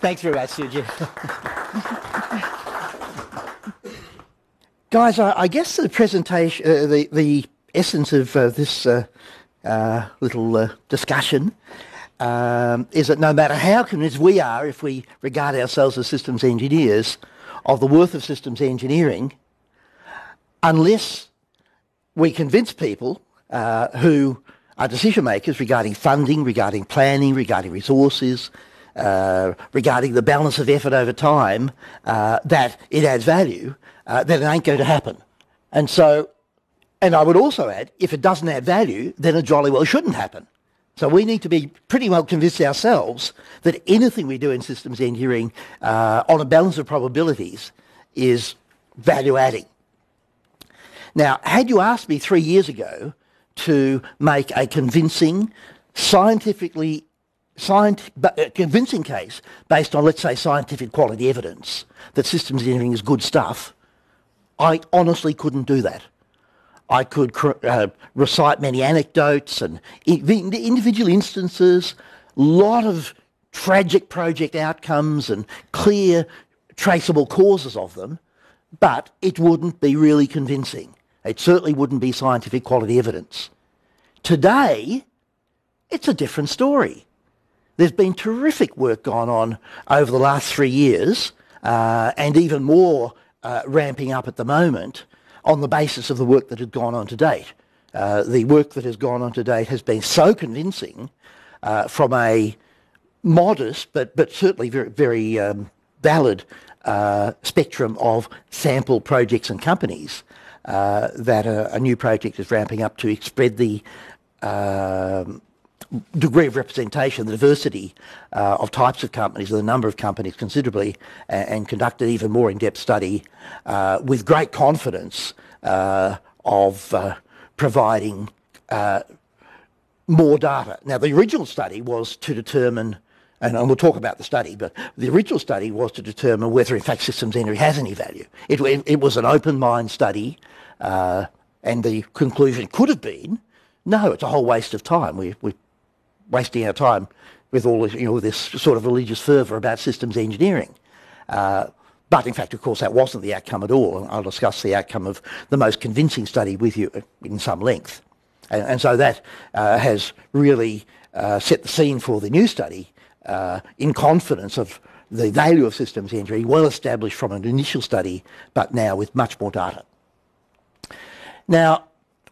Thanks very much, Suji. Guys, I, I, guess the presentation, uh, the, the essence of uh, this uh, uh little uh, discussion um, is that no matter how convinced we are, if we regard ourselves as systems engineers, of the worth of systems engineering, unless we convince people uh, who are decision makers regarding funding, regarding planning, regarding resources, uh, regarding the balance of effort over time, uh, that it adds value, uh, then it ain't going to happen. And so, and I would also add, if it doesn't add value, then it jolly well shouldn't happen. So we need to be pretty well convinced ourselves that anything we do in systems engineering uh, on a balance of probabilities is value adding. Now, had you asked me three years ago to make a convincing, scientifically scient- convincing case based on, let's say, scientific quality evidence that systems engineering is good stuff, I honestly couldn't do that. I could uh, recite many anecdotes and individual instances, a lot of tragic project outcomes and clear traceable causes of them, but it wouldn't be really convincing. It certainly wouldn't be scientific quality evidence. Today, it's a different story. There's been terrific work gone on over the last three years, uh, and even more uh, ramping up at the moment on the basis of the work that has gone on to date. Uh, the work that has gone on to date has been so convincing uh, from a modest but, but certainly very, very um, valid uh, spectrum of sample projects and companies uh, that a, a, new project is ramping up to spread the um, degree of representation, the diversity uh, of types of companies, the number of companies considerably, and, and conducted even more in-depth study uh, with great confidence uh, of uh, providing uh, more data. Now, the original study was to determine, and we'll talk about the study, but the original study was to determine whether, in fact, systems engineering has any value. It, it, it was an open mind study, and the conclusion could have been, no, it's a whole waste of time. We, we wasting our time with all this, you know, this sort of religious fervour about systems engineering. Uh, but in fact, of course, that wasn't the outcome at all. And I'll discuss the outcome of the most convincing study with you in some length. And, and so that uh, has really uh, set the scene for the new study uh, in confidence of the value of systems engineering, well established from an initial study, but now with much more data. Now,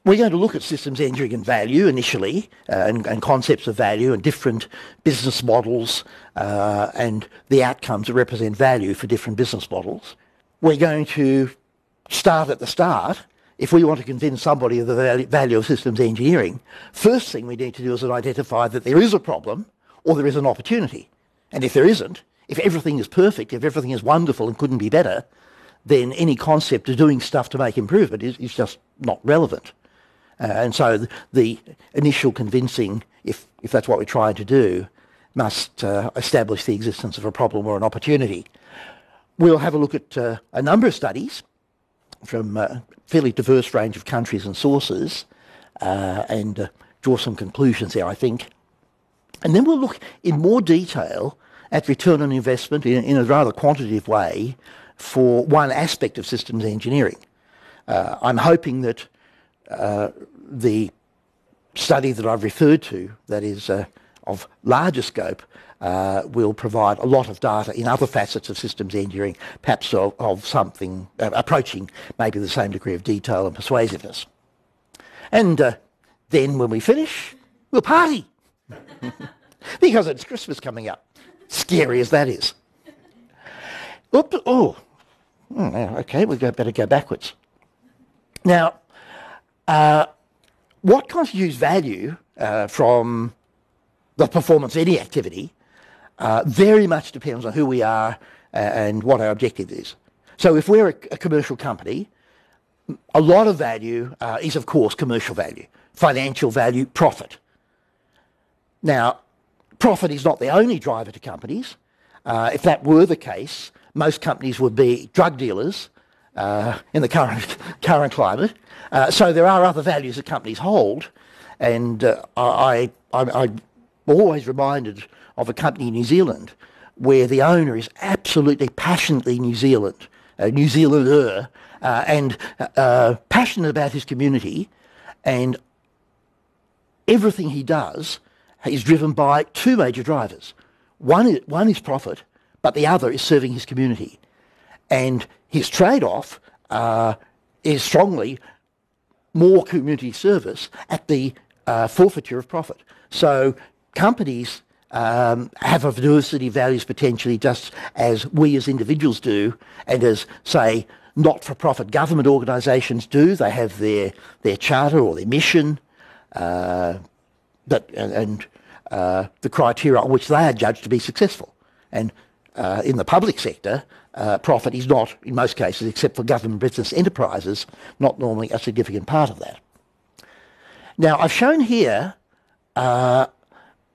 we're going to look at systems engineering and value initially, uh, and, and, concepts of value and different business models uh, and the outcomes that represent value for different business models. We're going to start at the start. If we want to convince somebody of the value of systems engineering, first thing we need to do is identify that there is a problem or there is an opportunity. And if there isn't, if everything is perfect, if everything is wonderful and couldn't be better, then any concept of doing stuff to make improvement is, is just not relevant. Uh, and so the, initial convincing, if, if that's what we're trying to do, must uh, establish the existence of a problem or an opportunity. We'll have a look at uh, a number of studies from a fairly diverse range of countries and sources uh, and uh, draw some conclusions there, I think. And then we'll look in more detail at return on investment in, in a rather quantitative way for one aspect of systems engineering. Uh, I'm hoping that the study that I've referred to, that is uh, of larger scope, uh, will provide a lot of data in other facets of systems engineering, perhaps of, of something uh, approaching maybe the same degree of detail and persuasiveness. And then when we finish, we'll party. because it's Christmas coming up. Scary as that is. Oops, oh, hmm, okay, we better go backwards. Now, uh, what constitutes value uh, from the performance of any activity uh, very much depends on who we are uh, and what our objective is. So if we're a, a commercial company, a lot of value uh, is, of course, commercial value, financial value, profit. Now, profit is not the only driver to companies. If that were the case, most companies would be drug dealers in the current, current climate. Uh, so there are other values that companies hold, and uh, I, I, I'm always reminded of a company in New Zealand where the owner is absolutely passionately New Zealand, uh, New Zealander, uh, and passionate about his community, and everything he does is driven by two major drivers. One is, one is profit, but the other is serving his community. And his trade-off uh, is strongly more community service at the uh, forfeiture of profit. So companies um, have a diversity of values potentially just as we as individuals do and as, say, not-for-profit government organisations do. They have their, their charter or their mission uh, that, and, and uh, the criteria on which they are judged to be successful. And uh, in the public sector, uh, profit is not, in most cases, except for government business enterprises, not normally a significant part of that. Now, I've shown here uh,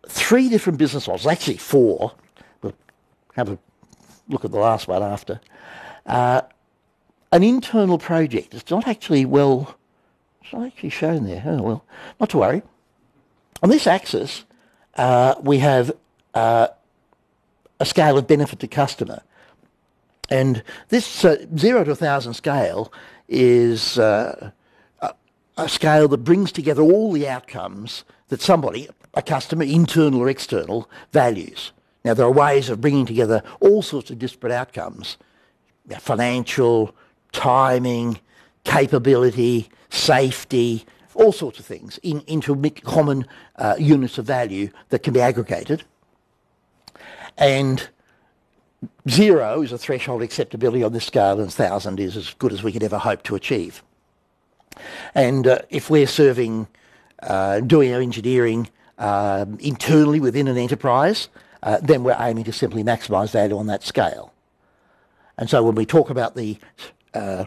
three different business models, actually four. We'll have a look at the last one after. Uh, an internal project. It's not actually well, it's not actually shown there. Oh, well, not to worry. On this axis, uh, we have uh, a scale of benefit to customer. And this uh, 0 to a 1,000 scale is uh, a, a scale that brings together all the outcomes that somebody, a customer, internal or external, values. Now, there are ways of bringing together all sorts of disparate outcomes, financial, timing, capability, safety, all sorts of things in, into common uh, units of value that can be aggregated. And zero is a threshold acceptability on this scale and 1,000 is as good as we could ever hope to achieve. And uh, if we're serving, uh, doing our engineering um, internally within an enterprise, uh, then we're aiming to simply maximise value on that scale. And so when we talk about the uh,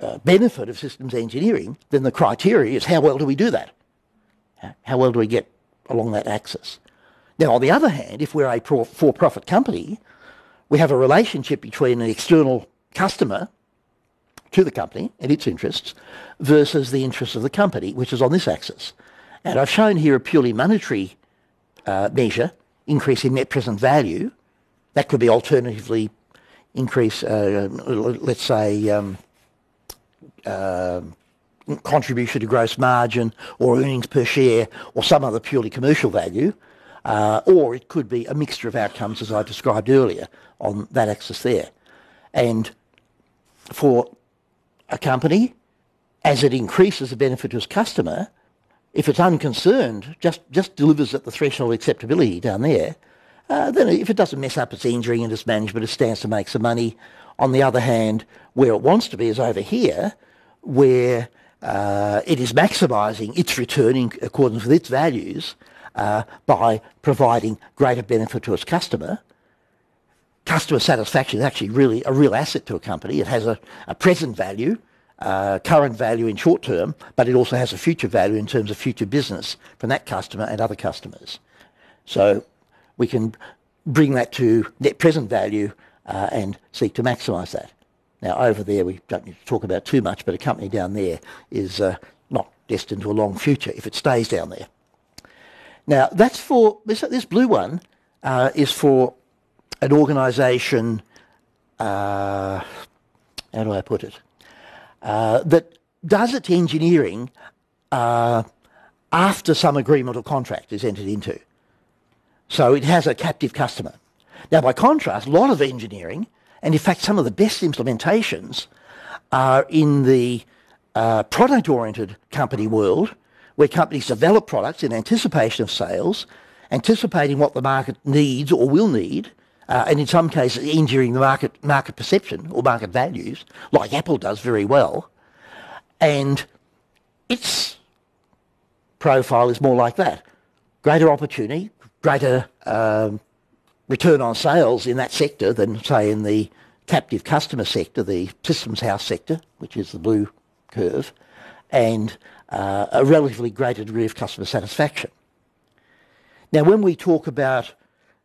uh, benefit of systems engineering, then the criteria is how well do we do that? How well do we get along that axis? Now, on the other hand, if we're a for-profit company, we have a relationship between an external customer to the company and its interests versus the interests of the company, which is on this axis. And I've shown here a purely monetary uh, measure, increase in net present value. That could be alternatively increase, uh, let's say, um, uh, contribution to gross margin or earnings per share or some other purely commercial value, uh, or it could be a mixture of outcomes as I described earlier on that axis there. And for a company, as it increases the benefit to its customer, if it's unconcerned, just, just delivers at the threshold of acceptability down there, uh, then if it doesn't mess up its engineering and its management, it stands to make some money. On the other hand, where it wants to be is over here, where uh, it is maximising its return in accordance with its values uh, by providing greater benefit to its customer. Customer satisfaction is actually really a real asset to a company. It has a, a present value, uh, current value in short term, but it also has a future value in terms of future business from that customer and other customers. So we can bring that to net present value uh, and seek to maximise that. Now, over there, we don't need to talk about too much, but a company down there is uh, not destined to a long future if it stays down there. Now, that's for this, this blue one uh, is for an organisation. Uh, how do I put it? Uh, that does its engineering uh, after some agreement or contract is entered into. So it has a captive customer. Now, by contrast, a lot of engineering and in fact, some of the best implementations are in the uh, product-oriented company world, where companies develop products in anticipation of sales, anticipating what the market needs or will need, uh, and in some cases engineering the market market perception or market values, like Apple does very well. And its profile is more like that: greater opportunity, greater um, return on sales in that sector than, say, in the captive customer sector, the systems house sector, which is the blue curve, and uh, a relatively greater degree of customer satisfaction. Now, when we talk about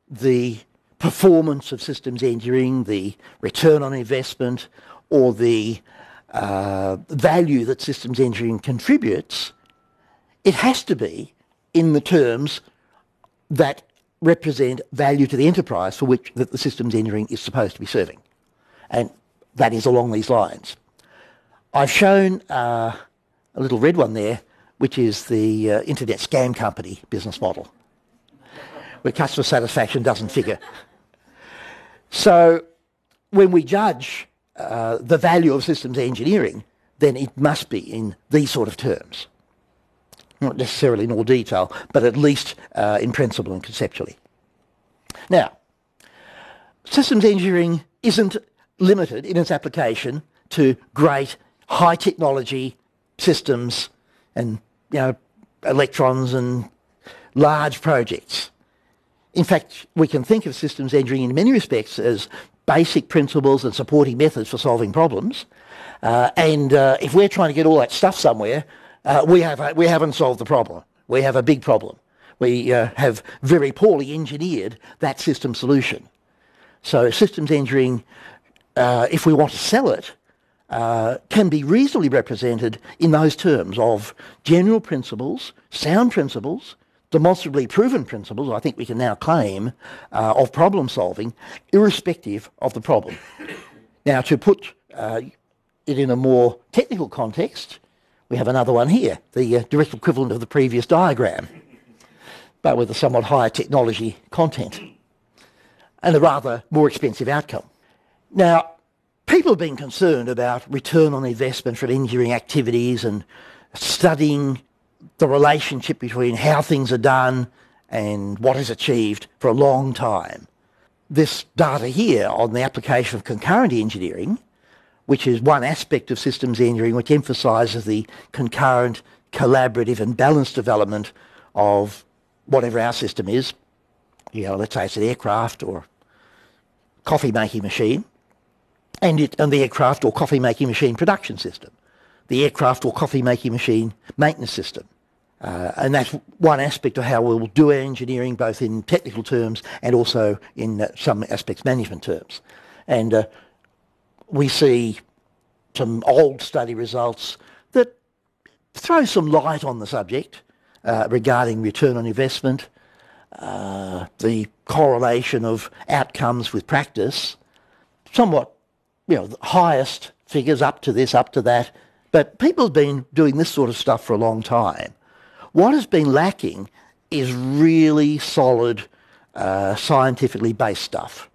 the performance of systems engineering, the return on investment, or the uh, value that systems engineering contributes, it has to be in the terms that represent value to the enterprise for which that the systems engineering is supposed to be serving. And that is along these lines. I've shown uh, a little red one there, which is the uh, internet scam company business model, where customer satisfaction doesn't figure. So when we judge uh, the value of systems engineering, then it must be in these sort of terms. Not necessarily in all detail, but at least uh, in principle and conceptually. Now, systems engineering isn't limited in its application to great high technology systems and you know electrons and large projects. In fact, we can think of systems engineering in many respects as basic principles and supporting methods for solving problems. Uh, and uh, if we're trying to get all that stuff somewhere, uh, we, have, we haven't solved the problem. We have a big problem. We uh, have very poorly engineered that system solution. So systems engineering, uh, if we want to sell it, uh, can be reasonably represented in those terms of general principles, sound principles, demonstrably proven principles, I think we can now claim, uh, of problem solving, irrespective of the problem. Now, to put uh, it in a more technical context, we have another one here, the uh, direct equivalent of the previous diagram, but with a somewhat higher technology content and a rather more expensive outcome. Now, people have been concerned about return on investment from engineering activities and studying the relationship between how things are done and what is achieved for a long time. This data here on the application of concurrent engineering, which is one aspect of systems engineering which emphasises the concurrent, collaborative and balanced development of whatever our system is, you know, let's say it's an aircraft or coffee making machine, and, it, and the aircraft or coffee making machine production system, the aircraft or coffee making machine maintenance system, uh, and that's one aspect of how we'll do our engineering, both in technical terms and also in uh, some aspects management terms. And uh, we see some old study results that throw some light on the subject uh, regarding return on investment, uh, the correlation of outcomes with practice, somewhat, you know, the highest figures up to this, up to that. But people have been doing this sort of stuff for a long time. What has been lacking is really solid, uh, scientifically based stuff.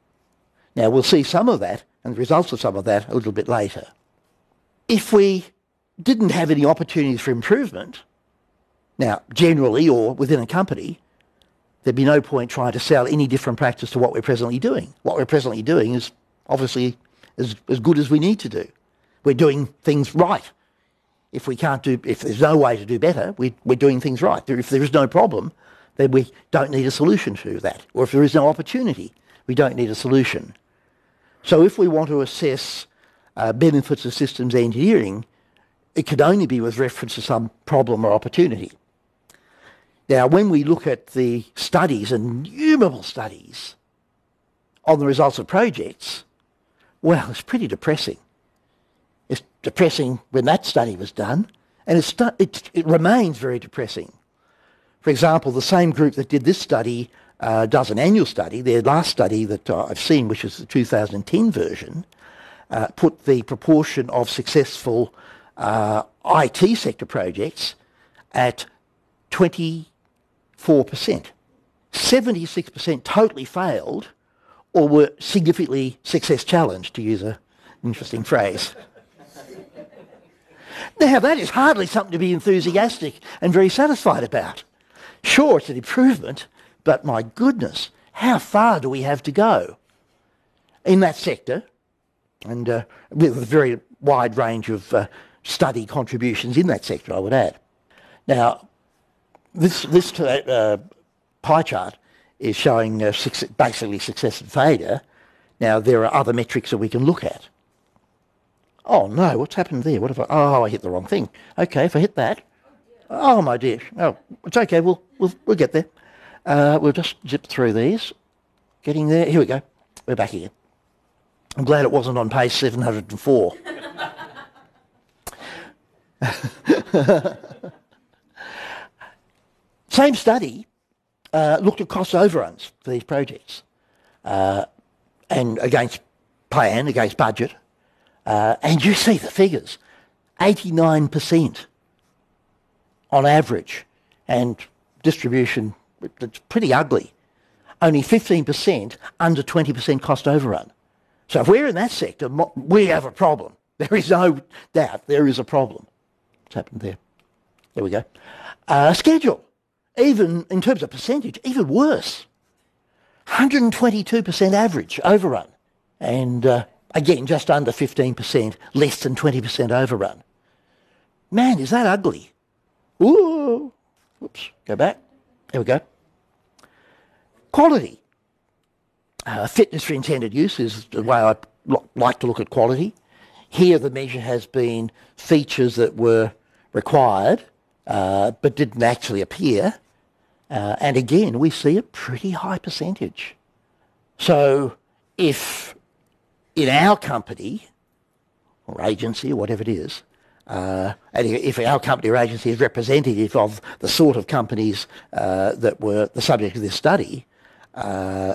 Now, we'll see some of that and the results of some of that a little bit later. If we didn't have any opportunities for improvement, now, generally or within a company, there'd be no point trying to sell any different practice to what we're presently doing. What we're presently doing is obviously as, as good as we need to do. We're doing things right if we can't do, if there's no way to do better, we, we're doing things right. If there is no problem, then we don't need a solution to that. Or if there is no opportunity, we don't need a solution. So if we want to assess uh, benefits of systems engineering, it could only be with reference to some problem or opportunity. Now, when we look at the studies, innumerable studies, on the results of projects, well, it's pretty depressing It's depressing when that study was done, and it, it remains very depressing. For example, the same group that did this study uh, does an annual study. Their last study that uh, I've seen, which is the 2010 version, uh, put the proportion of successful uh, IT sector projects at 24%. 76% totally failed or were significantly success challenged, to use an interesting phrase. Now, that is hardly something to be enthusiastic and very satisfied about. Sure, it's an improvement, but my goodness, how far do we have to go in that sector? And uh, with a very wide range of uh, study contributions in that sector, I would add. Now, this, this uh, pie chart is showing uh, success, basically success and failure. Now, there are other metrics that we can look at. Oh no, what's happened there? What if I, oh, I hit the wrong thing. Okay, if I hit that, oh my dear, oh, it's okay, we'll, we'll, we'll get there. Uh, we'll just zip through these. Getting there, here we go. We're back here. I'm glad it wasn't on page 704. Same study, uh, looked at cost overruns for these projects uh, and against plan, against budget, uh, and you see the figures 89% on average, and distribution it's pretty ugly. Only 15% under 20% cost overrun. So if we're in that sector, we have a problem. There is no doubt there is a problem. What's happened there? There we go. Uh, schedule, even in terms of percentage, even worse. 122% average overrun. And uh, again, just under 15%, less than 20% overrun. Man, is that ugly. Ooh. Oops, go back. There we go. Quality. Uh, fitness for intended use is the way I like to look at quality. Here the measure has been features that were required uh, but didn't actually appear. Uh, and again, we see a pretty high percentage. So if in our company or agency or whatever it is, uh, and if our company or agency is representative of the sort of companies uh, that were the subject of this study, uh,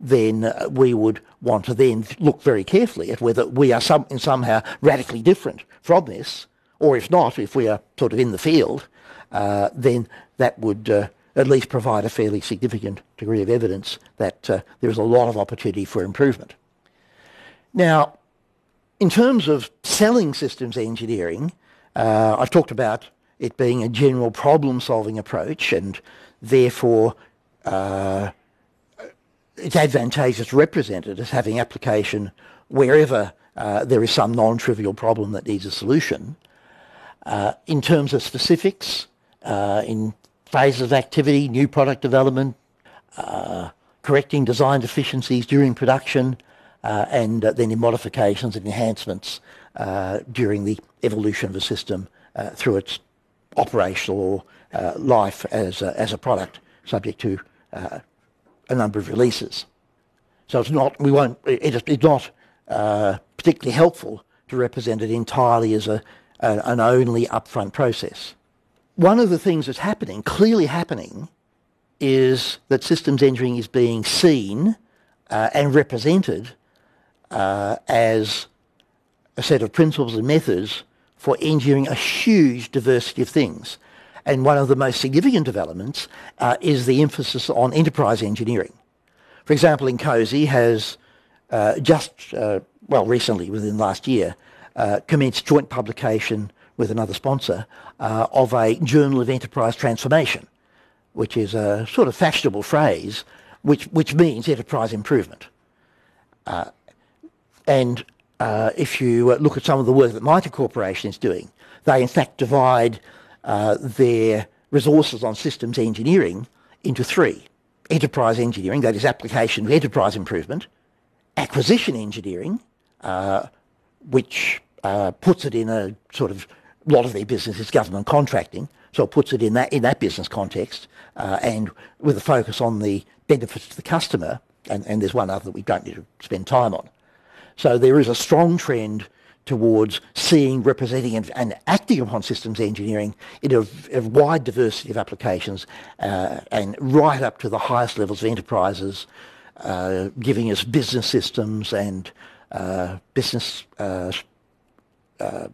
then we would want to then look very carefully at whether we are some, somehow radically different from this, or if not, if we are sort of in the field, uh, then that would uh, at least provide a fairly significant degree of evidence that uh, there is a lot of opportunity for improvement. Now, in terms of selling systems engineering, uh, I've talked about it being a general problem-solving approach and therefore uh, it's advantageous to represent it as having application wherever uh, there is some non-trivial problem that needs a solution. Uh, in terms of specifics, uh, in phases of activity, new product development, uh, correcting design deficiencies during production, uh, and then in modifications and enhancements during the evolution of a system through its operational life as a, as a product subject to a number of releases. So it's not, we won't, it, it's not uh, particularly helpful to represent it entirely as a, an only upfront process. One of the things that's happening, clearly happening, is that systems engineering is being seen uh, and represented uh, as a set of principles and methods for engineering a huge diversity of things. And one of the most significant developments uh, is the emphasis on enterprise engineering. For example, INCOSE has uh, just, uh, well, recently, within last year, uh, commenced joint publication with another sponsor uh, of a Journal of Enterprise Transformation, which is a sort of fashionable phrase which, which means enterprise improvement. Uh, and if you look at some of the work that Mitre Corporation is doing, they in fact divide uh, their resources on systems engineering into three. Enterprise engineering, that is application of enterprise improvement. Acquisition engineering, uh, which uh, puts it in a sort of, a lot of their business is government contracting, so it puts it in that, in that business context uh, and with a focus on the benefits to the customer, and, and there's one other that we don't need to spend time on. So there is a strong trend towards seeing, representing and, and, acting upon systems engineering in a, a wide diversity of applications uh, and right up to the highest levels of enterprises, uh, giving us business systems and uh, business uh, uh,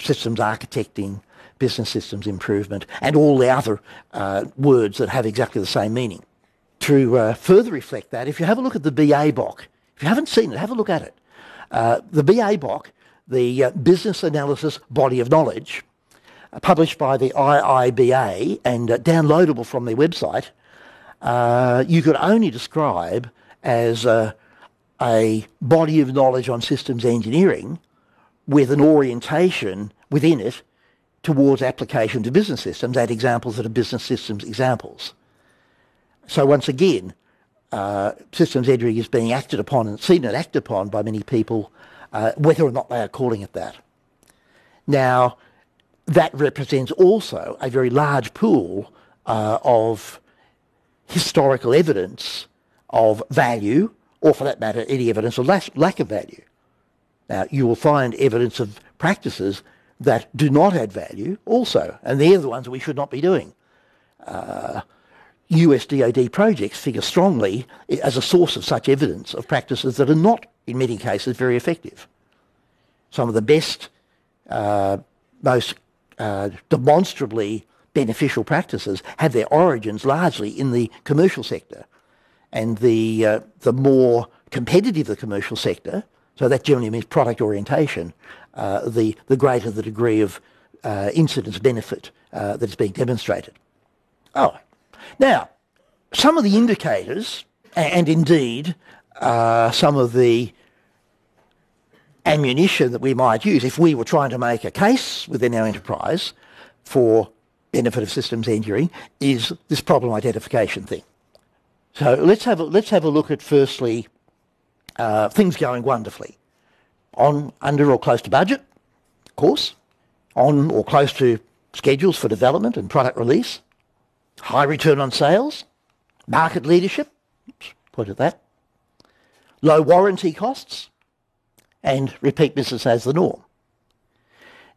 systems architecting, business systems improvement, and all the other uh, words that have exactly the same meaning. To further reflect that, if you have a look at the BA-BOK, if you haven't seen it, have a look at it. the BA-BOK the uh, Business Analysis Body of Knowledge, uh, published by the IIBA and uh, downloadable from their website, uh, you could only describe as a body of knowledge on systems engineering with an orientation within it towards application to business systems and examples that are business systems examples. So once again, uh, systems engineering is being acted upon and seen and acted upon by many people uh, whether or not they are calling it that. Now, that represents also a very large pool uh, of historical evidence of value, or for that matter, any evidence of lack of value. Now, you will find evidence of practices that do not add value also, and they're the ones we should not be doing. Uh, US DoD projects figure strongly as a source of such evidence of practices that are not, in many cases, very effective. Some of the best, uh, most uh, demonstrably beneficial practices have their origins largely in the commercial sector. And the, uh, the more competitive the commercial sector, so that generally means product orientation, uh, the, the greater the degree of uh, incidence benefit uh, that is being demonstrated. Oh, now, some of the indicators, and indeed uh, some of the ammunition that we might use if we were trying to make a case within our enterprise for benefit of systems engineering is this problem identification thing. So let's have a, let's have a look at firstly uh, things going wonderfully. On under or close to budget, of course, on or close to schedules for development and product release, high return on sales, market leadership, point at that, low warranty costs, and repeat business as the norm.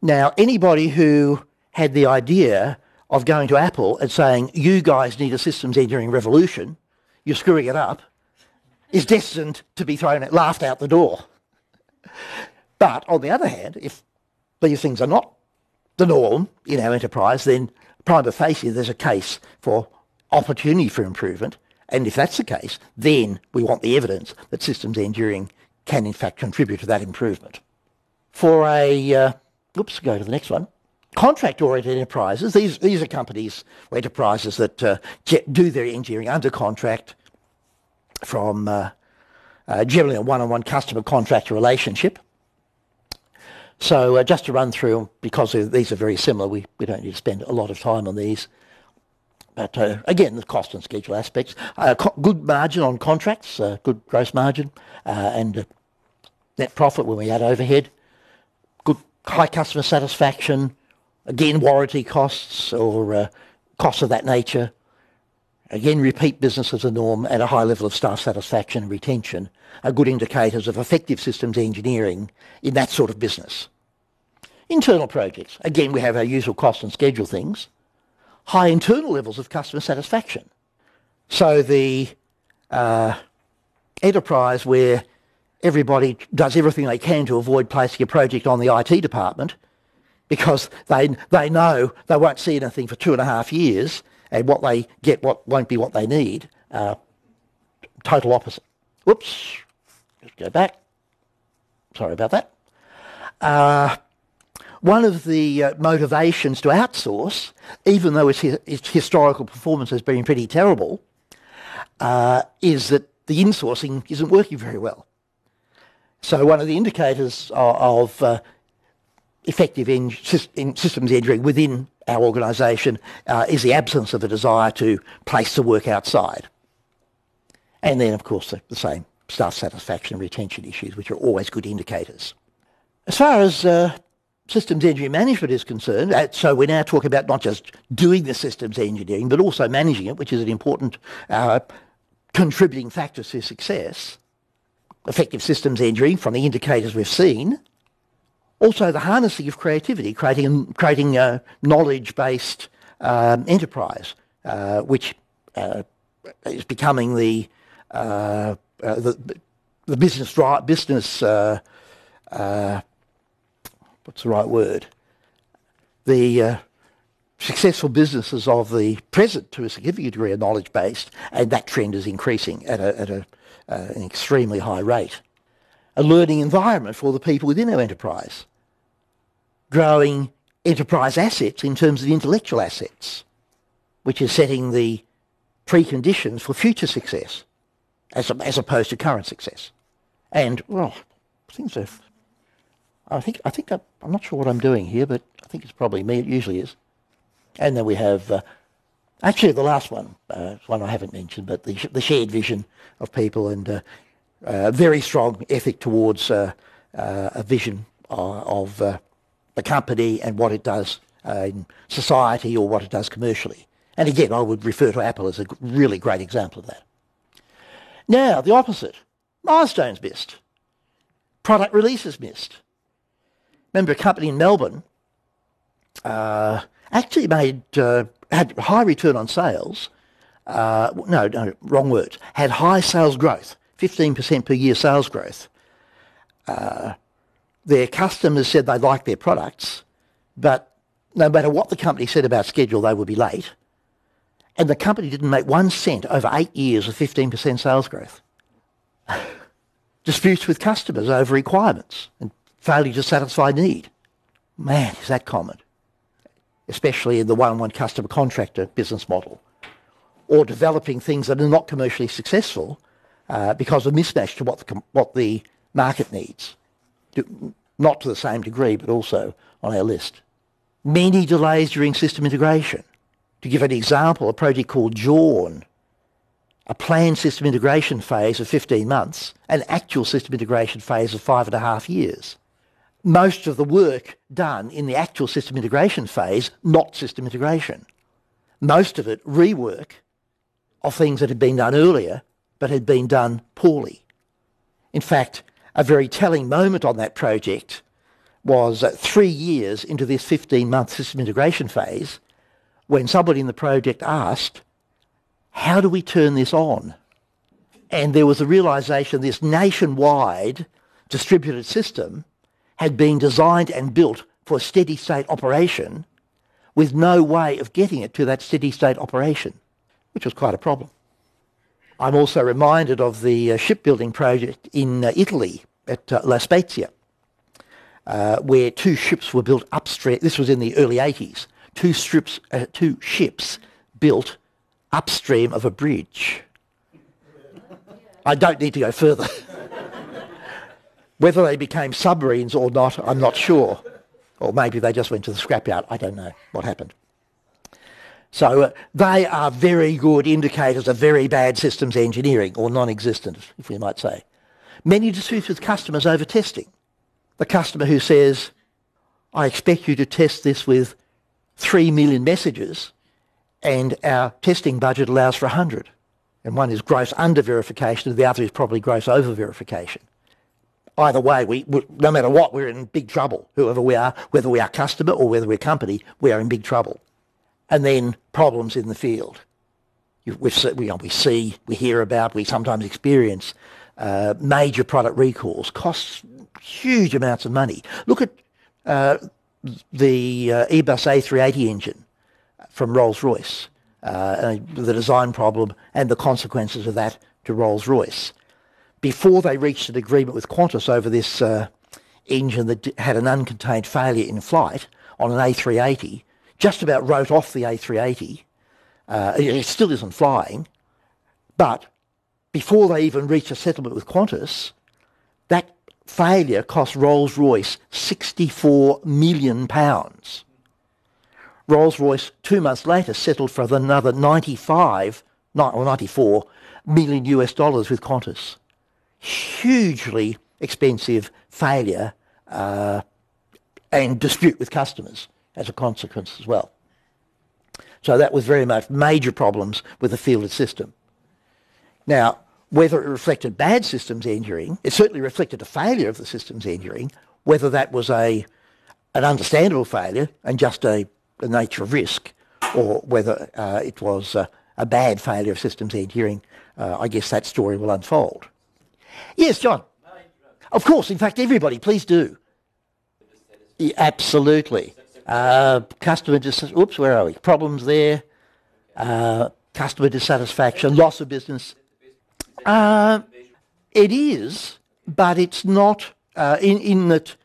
Now, anybody who had the idea of going to Apple and saying, you guys need a systems engineering revolution, you're screwing it up, is destined to be thrown at, laughed out the door. But on the other hand, if these things are not the norm in our enterprise, then prima facie there's a case for opportunity for improvement. And if that's the case, then we want the evidence that systems engineering can in fact contribute to that improvement. For a, uh, oops, go to the next one. Contract-oriented enterprises, these, these are companies or enterprises that uh, do their engineering under contract from uh, uh, generally a one-on-one customer contractor relationship. So uh, just to run through, because these are very similar, we, we don't need to spend a lot of time on these. But uh, again, the cost and schedule aspects. Uh, good margin on contracts, uh, good gross margin, and net profit when we add overhead. Good high customer satisfaction, Again, warranty costs or costs of that nature. Again, repeat business as a norm and a high level of staff satisfaction and retention are good indicators of effective systems engineering in that sort of business. Internal projects. Again, we have our usual cost and schedule things. High internal levels of customer satisfaction. So the uh, enterprise where everybody does everything they can to avoid placing a project on the IT department because they, they know they won't see anything for two and a half years and what they get what won't be what they need. Uh, total opposite. Whoops. Let's go back. Sorry about that. Uh, one of the uh, motivations to outsource, even though its, its, historical performance has been pretty terrible, uh, is that the insourcing isn't working very well. So one of the indicators of, of uh, effective in, in systems engineering within our organisation uh, is the absence of a desire to place the work outside. And then, of course, the, the, same staff satisfaction and retention issues, which are always good indicators. As far as uh, systems engineering management is concerned, uh, so we're now talking about not just doing the systems engineering, but also managing it, which is an important uh, contributing factor to success. Effective systems engineering, from the indicators we've seen, also the harnessing of creativity, creating, creating a knowledge-based um, enterprise, uh, which uh, is becoming the, uh, uh the, the business, business uh, uh, what's the right word? The successful businesses of the present to a significant degree are knowledge-based, and that trend is increasing at, a, at a, an extremely high rate. A learning environment for the people within our enterprise growing enterprise assets in terms of intellectual assets, which is setting the preconditions for future success as, as opposed to current success. And, well, things are, I think, I think, I, am not sure what I'm doing here, but I think it's probably me, it usually is. And then we have, uh, actually the last one, uh, one I haven't mentioned, but the, the shared vision of people and uh, uh very strong ethic towards uh, uh, a vision of the company and what it does uh, in society or what it does commercially. And again, I would refer to Apple as a really great example of that. Now, the opposite. Milestones missed. Product releases missed. Remember a company in Melbourne uh, actually made uh, had high return on sales, uh, no, no, wrong words, had high sales growth, 15% per year sales growth. Their customers said they liked their products, but no matter what the company said about schedule, they would be late. And the company didn't make one cent over eight years of 15% sales growth. Disputes with customers over requirements and failure to satisfy need. Man, is that common, especially in the one-on-one customer contractor business model. Or developing things that are not commercially successful uh, because of mismatch to what the, what the market needs. Not to the same degree, but also on our list. Many delays during system integration. To give an example, a project called JORN, a planned system integration phase of 15 months, an actual system integration phase of five and a half years. Most of the work done in the actual system integration phase, not system integration. Most of it rework of things that had been done earlier, but had been done poorly. In fact, a very telling moment on that project was three years into this 15-month system integration phase when somebody in the project asked, how do we turn this on? And there was a realization this nationwide distributed system had been designed and built for steady state operation with no way of getting it to that steady state operation, which was quite a problem. I'm also reminded of the uh, shipbuilding project in uh, Italy at uh, La Spezia, where two ships were built upstream. This was in the early 80s. Two, strips, two ships built upstream of a bridge. I don't need to go further. Whether they became submarines or not, I'm not sure. Or maybe they just went to the scrapyard. I don't know what happened. So uh, they are very good indicators of very bad systems engineering, or non-existent, if we might say. Many disputes with customers over testing. The customer who says, I expect you to test this with 3 million messages, and our testing budget allows for 100. And one is gross under verification, and the other is probably gross over verification. Either way, we, no matter what, we're in big trouble. Whoever we are, whether we are customer or whether we're company, we are in big trouble and then problems in the field. we we see, we hear about, we sometimes experience uh, major product recalls, costs huge amounts of money. Look at uh, the uh, Airbus A380 engine from Rolls-Royce, uh, the design problem and the consequences of that to Rolls-Royce. Before they reached an agreement with Qantas over this uh, engine that had an uncontained failure in flight on an A380, just about wrote off the A380. Uh, it still isn't flying, but before they even reached a settlement with Qantas, that failure cost Rolls-Royce 64 million pounds. Rolls-Royce, two months later, settled for another 95 or 94 million US dollars with Qantas. Hugely expensive failure uh, and dispute with customers as a consequence as well. So that was very much major problems with the fielded system. Now, whether it reflected bad systems engineering, it certainly reflected a failure of the systems engineering, whether that was a an understandable failure and just a, a nature of risk, or whether uh, it was a, a, bad failure of systems engineering, uh, I guess that story will unfold. Yes, John. Of course, in fact, everybody, please do. Yeah, absolutely. Uh, customer dis- oops, where are we? Problems there. Uh, customer dissatisfaction, loss of business. Uh, it is, but it's not uh, in, in that,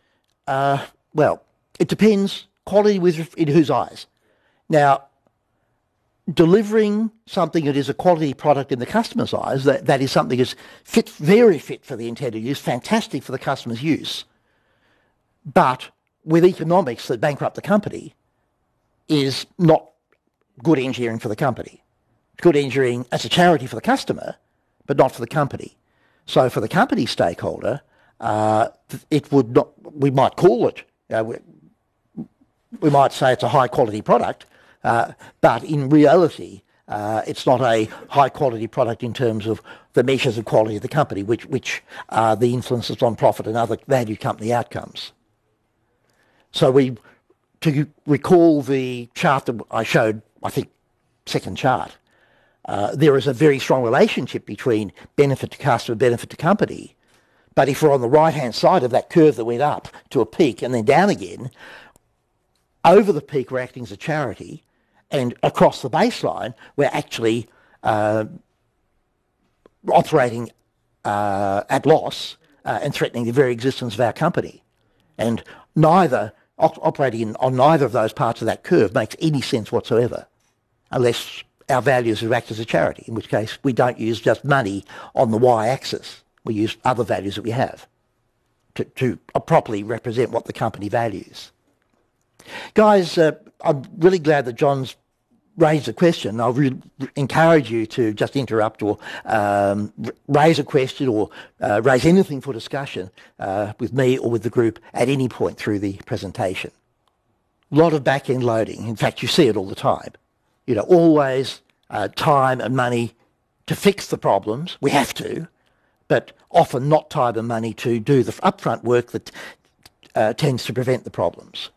uh, well, it depends quality with in whose eyes. Now, delivering something that is a quality product in the customer's eyes, that, that is something that's fit, very fit for the intended use, fantastic for the customer's use, but with economics that bankrupt the company is not good engineering for the company. Good engineering as a charity for the customer, but not for the company. So for the company stakeholder, uh, it would not, we might call it, we, we, might say it's a high quality product, uh, but in reality, uh, it's not a high quality product in terms of the measures of quality of the company, which, which are the influences on profit and other value company outcomes. So we, to recall the chart that I showed, I think, second chart, uh, there is a very strong relationship between benefit to customer, benefit to company. But if we're on the right-hand side of that curve that went up to a peak and then down again, over the peak we're acting as a charity, and across the baseline we're actually uh, operating uh, at loss uh, and threatening the very existence of our company. And neither operating in, on neither of those parts of that curve makes any sense whatsoever, unless our values are act as a charity, in which case we don't use just money on the y-axis. We use other values that we have to, to properly represent what the company values. Guys, uh, I'm really glad that John's raise a question, I'll re- encourage you to just interrupt or um, raise a question or uh, raise anything for discussion uh, with me or with the group at any point through the presentation. A lot of back-end loading. In fact, you see it all the time. You know, always uh, time and money to fix the problems. We have to, but often not time and money to do the upfront work that uh, tends to prevent the problems.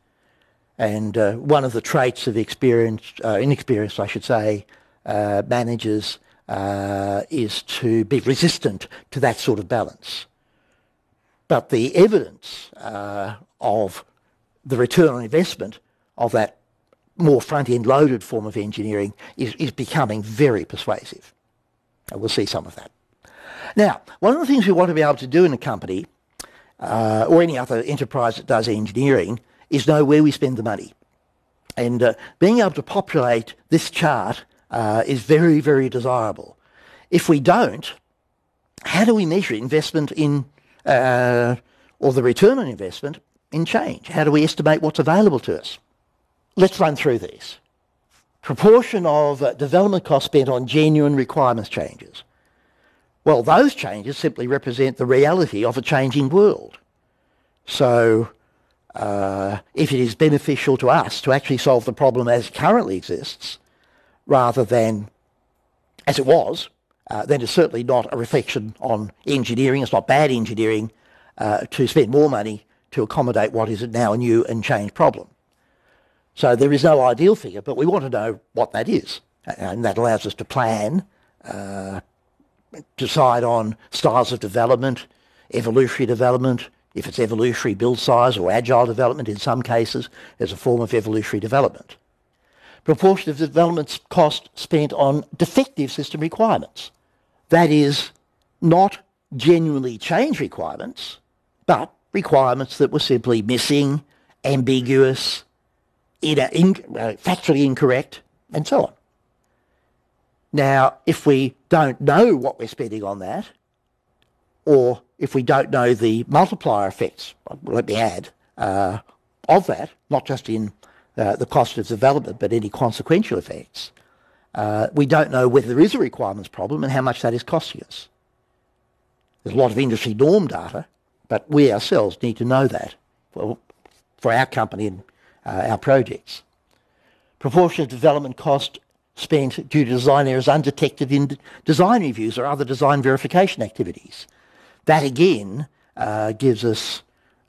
And uh, one of the traits of experienced, uh, inexperienced, I should say, uh, managers uh, is to be resistant to that sort of balance. But the evidence uh, of the return on investment of that more front-end loaded form of engineering is, is becoming very persuasive. And we'll see some of that. Now, one of the things we want to be able to do in a company uh, or any other enterprise that does engineering is know where we spend the money. And uh, being able to populate this chart uh, is very, very desirable. If we don't, how do we measure investment in, uh, or the return on investment in change? How do we estimate what's available to us? Let's run through these. Proportion of uh, development costs spent on genuine requirements changes. Well, those changes simply represent the reality of a changing world. So uh, if it is beneficial to us to actually solve the problem as it currently exists, rather than as it was, uh, then it's certainly not a reflection on engineering. It's not bad engineering uh, to spend more money to accommodate what is now a new and changed problem. So there is no ideal figure, but we want to know what that is. And that allows us to plan, uh, decide on styles of development, evolutionary development, if it's evolutionary build size or agile development in some cases, as a form of evolutionary development. Proportion of development cost spent on defective system requirements. That is, not genuinely change requirements, but requirements that were simply missing, ambiguous, in, uh, factually incorrect, and so on. Now, if we don't know what we're spending on that, or if we don't know the multiplier effects, let me add, uh, of that, not just in uh, the cost of development, but any consequential effects, uh, we don't know whether there is a requirements problem and how much that is costing us. There's a lot of industry norm data, but we ourselves need to know that for, for our company and uh, our projects. Proportion of development cost spent due to design errors undetected in design reviews or other design verification activities. That again uh, gives us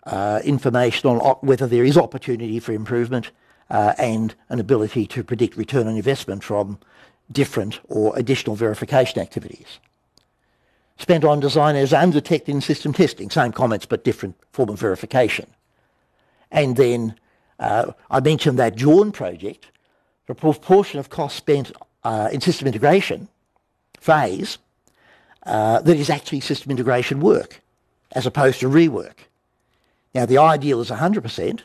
uh, information on whether there is opportunity for improvement uh, and an ability to predict return on investment from different or additional verification activities. Spent on designers undetected in system testing, same comments but different form of verification. And then uh, I mentioned that JORN project, the proportion of costs spent uh, in system integration phase uh, that is actually system integration work as opposed to rework. Now, the ideal is 100%.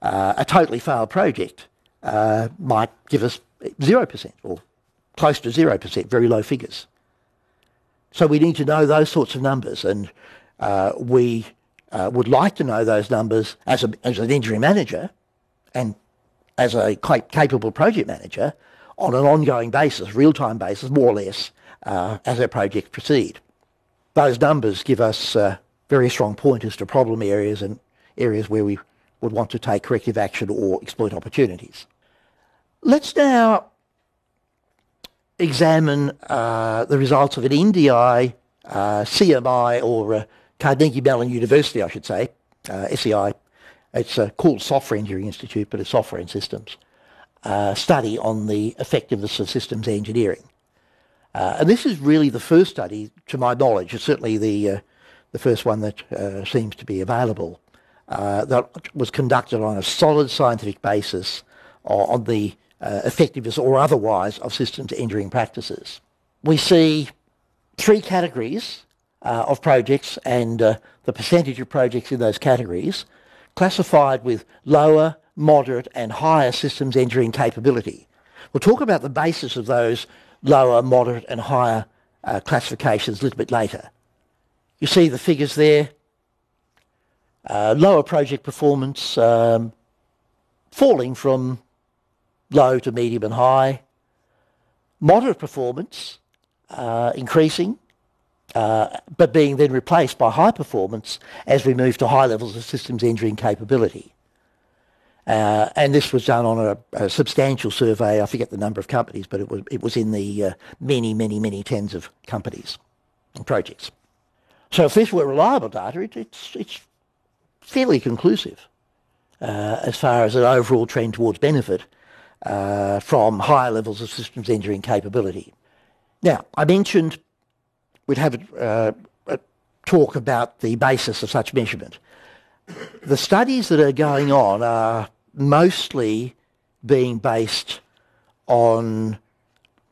Uh, a totally failed project uh, might give us 0% or close to 0%, very low figures. So we need to know those sorts of numbers, and uh, we uh, would like to know those numbers as, a, as an engineering manager and as a capable project manager on an ongoing basis, real-time basis, more or less, uh, as our projects proceed. Those numbers give us uh, very strong pointers to problem areas and areas where we would want to take corrective action or exploit opportunities. Let's now examine uh, the results of an NDI, uh, CMI, or uh, Carnegie Mellon University, I should say, uh, SEI. It's called Software Engineering Institute, but it's software and systems. study on the effectiveness of systems engineering. Uh, and this is really the first study, to my knowledge, it's certainly the, uh, the first one that uh, seems to be available, uh, that was conducted on a solid scientific basis on the uh, effectiveness or otherwise of systems engineering practices. We see three categories uh, of projects and the percentage of projects in those categories classified with lower, moderate and higher systems engineering capability. We'll talk about the basis of those lower, moderate and higher uh, classifications a little bit later. You see the figures there. Uh, lower project performance um, falling from low to medium and high. Moderate performance uh, increasing, uh, but being then replaced by high performance as we move to high levels of systems engineering capability. Uh, and this was done on a, a, substantial survey. I forget the number of companies, but it was it was in the uh, many, many, many tens of companies and projects. So if this were reliable data, it, it's it's fairly conclusive uh, as far as an overall trend towards benefit uh, from higher levels of systems engineering capability. Now, I mentioned we'd have a, uh, a talk about the basis of such measurement the studies that are going on are mostly being based on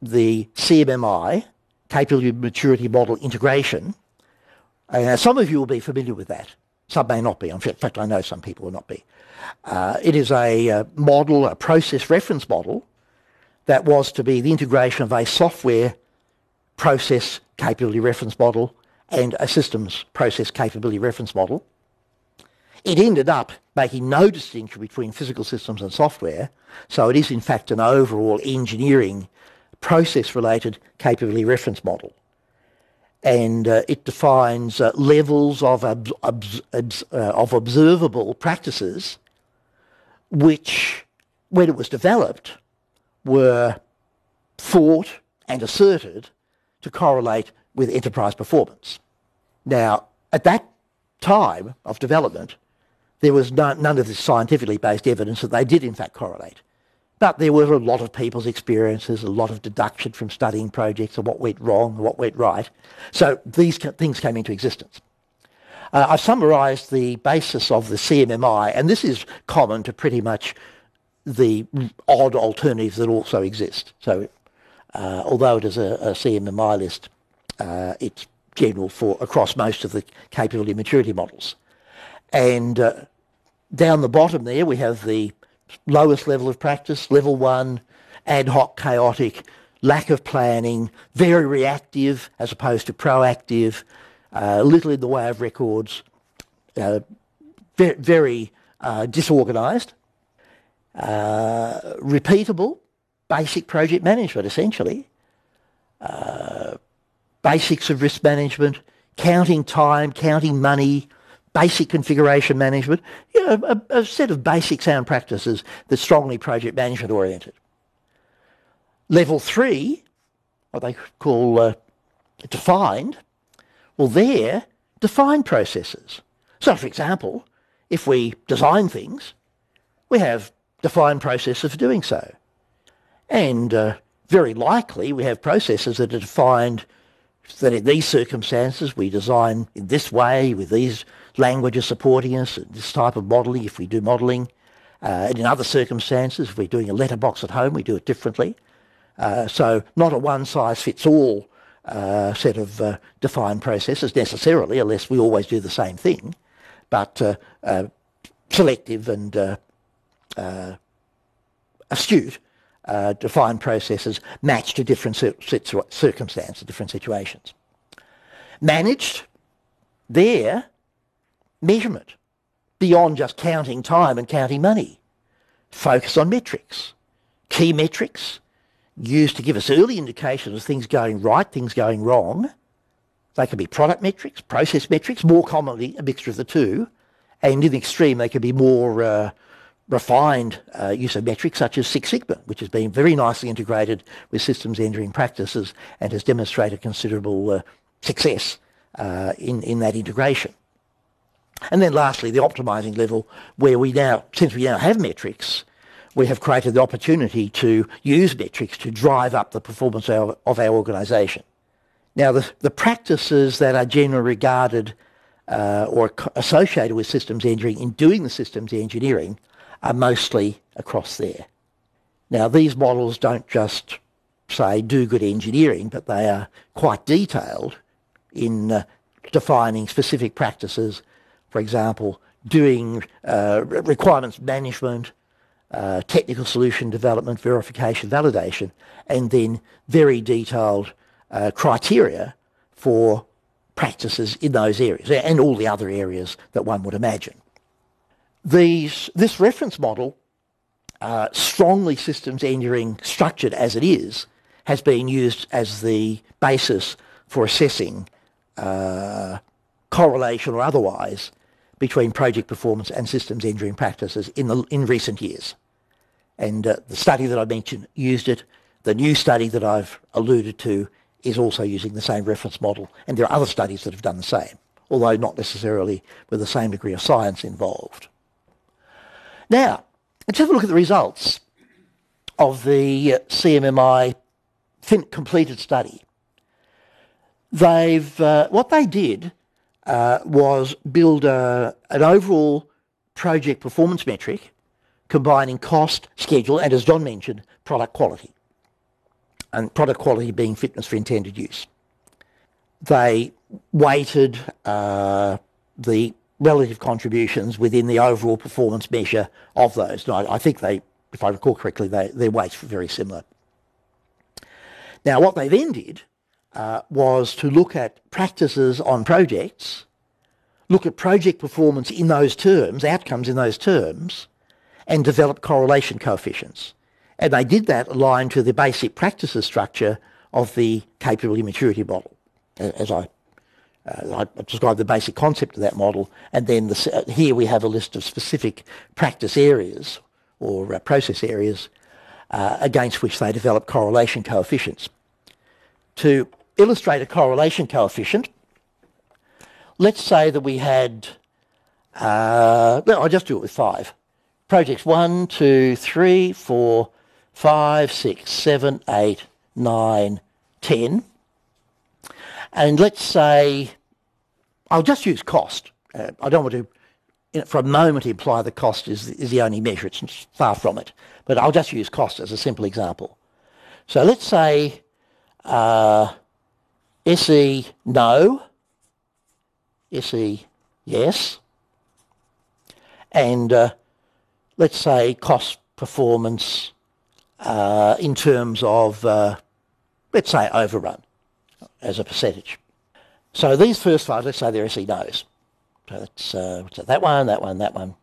the CMMI, Capability Maturity Model Integration. Some of you will be familiar with that. Some may not be. In fact, I know some people will not be. Uh, it is a, a uh, model, a process reference model, that was to be the integration of a software process capability reference model and a systems process capability reference model. It ended up making no distinction between physical systems and software, so it is in fact an overall engineering process-related capability reference model. And uh, it defines uh, levels of, uh, of observable practices which, when it was developed, were thought and asserted to correlate with enterprise performance. Now, at that time of development, there was none, none of this scientifically based evidence that they did in fact correlate. But there were a lot of people's experiences, a lot of deduction from studying projects of what went wrong what went right. So these things came into existence. Uh, I've summarised the basis of the CMMI, and this is common to pretty much the odd alternatives that also exist. So uh, although it is a, a CMMI list, uh, it's general for across most of the capability maturity models. And uh, down the bottom there, we have the lowest level of practice, level one, ad hoc, chaotic, lack of planning, very reactive as opposed to proactive, uh, little in the way of records, uh, very, very uh, disorganised, uh, repeatable, basic project management essentially, uh, basics of risk management, counting time, counting money, basic configuration management, you know, a, a set of basic sound practices that's strongly project management oriented. Level three, what they call uh, defined, well, they're defined processes. So, for example, if we design things, we have defined processes for doing so. And uh, very likely we have processes that are defined that in these circumstances we design in this way with these languages supporting us, this type of modelling if we do modelling. Uh, and in other circumstances, if we're doing a letterbox at home, we do it differently. Uh, so not a one-size-fits-all uh, set of uh, defined processes necessarily, unless we always do the same thing, but uh, uh, selective and astute defined processes matched to different circumstances, different situations. Managed, there measurement beyond just counting time and counting money. Focus on metrics. Key metrics used to give us early indications of things going right, things going wrong. They can be product metrics, process metrics, more commonly a mixture of the two. And in the extreme, they can be more uh, refined uh, use of metrics such as Six Sigma, which has been very nicely integrated with systems engineering practices and has demonstrated considerable uh, success uh, in, in that integration. And then lastly, the optimizing level, where we now, since we now have metrics, we have created the opportunity to use metrics to drive up the performance of, of our organisation. Now, the, the practices that are generally regarded uh, or associated with systems engineering in doing the systems engineering are mostly across there. Now, these models don't just say do good engineering, but they are quite detailed in uh, defining specific practices. For example, doing uh, requirements management, uh, technical solution development, verification, validation, and then very detailed uh, criteria for practices in those areas and all the other areas that one would imagine. These, this reference model, uh, strongly systems engineering structured as it is, has been used as the basis for assessing uh, correlation or otherwise between project performance and systems engineering practices in, the, in recent years. And uh, the study that I mentioned used it. The new study that I've alluded to is also using the same reference model. And there are other studies that have done the same, although not necessarily with the same degree of science involved. Now, let's have a look at the results of the CMMI completed study. They've, uh, what they did uh, was build a, an overall project performance metric combining cost, schedule, and as John mentioned, product quality. And product quality being fitness for intended use. They weighted uh, the relative contributions within the overall performance measure of those. And I, I think they, if I recall correctly, they, their weights were very similar. Now, what they then did uh, was to look at practices on projects, look at project performance in those terms, outcomes in those terms, and develop correlation coefficients. And they did that aligned to the basic practices structure of the capability maturity model, as I, uh, I described the basic concept of that model. And then the, uh, here we have a list of specific practice areas or uh, process areas uh, against which they develop correlation coefficients. To illustrate a correlation coefficient, let's say that we had, uh, I'll just do it with five. Projects one, two, three, four, five, six, seven, eight, nine, ten. And let's say, I'll just use cost. Uh, I don't want to, for a moment, imply the cost is, is the only measure. It's far from it. But I'll just use cost as a simple example. So let's say uh, SE no, SE yes, and uh, let's say cost performance uh, in terms of, uh, let's say, overrun as a percentage. So these first five, let's say they're SE no's. So that's uh, that one, that one, that one,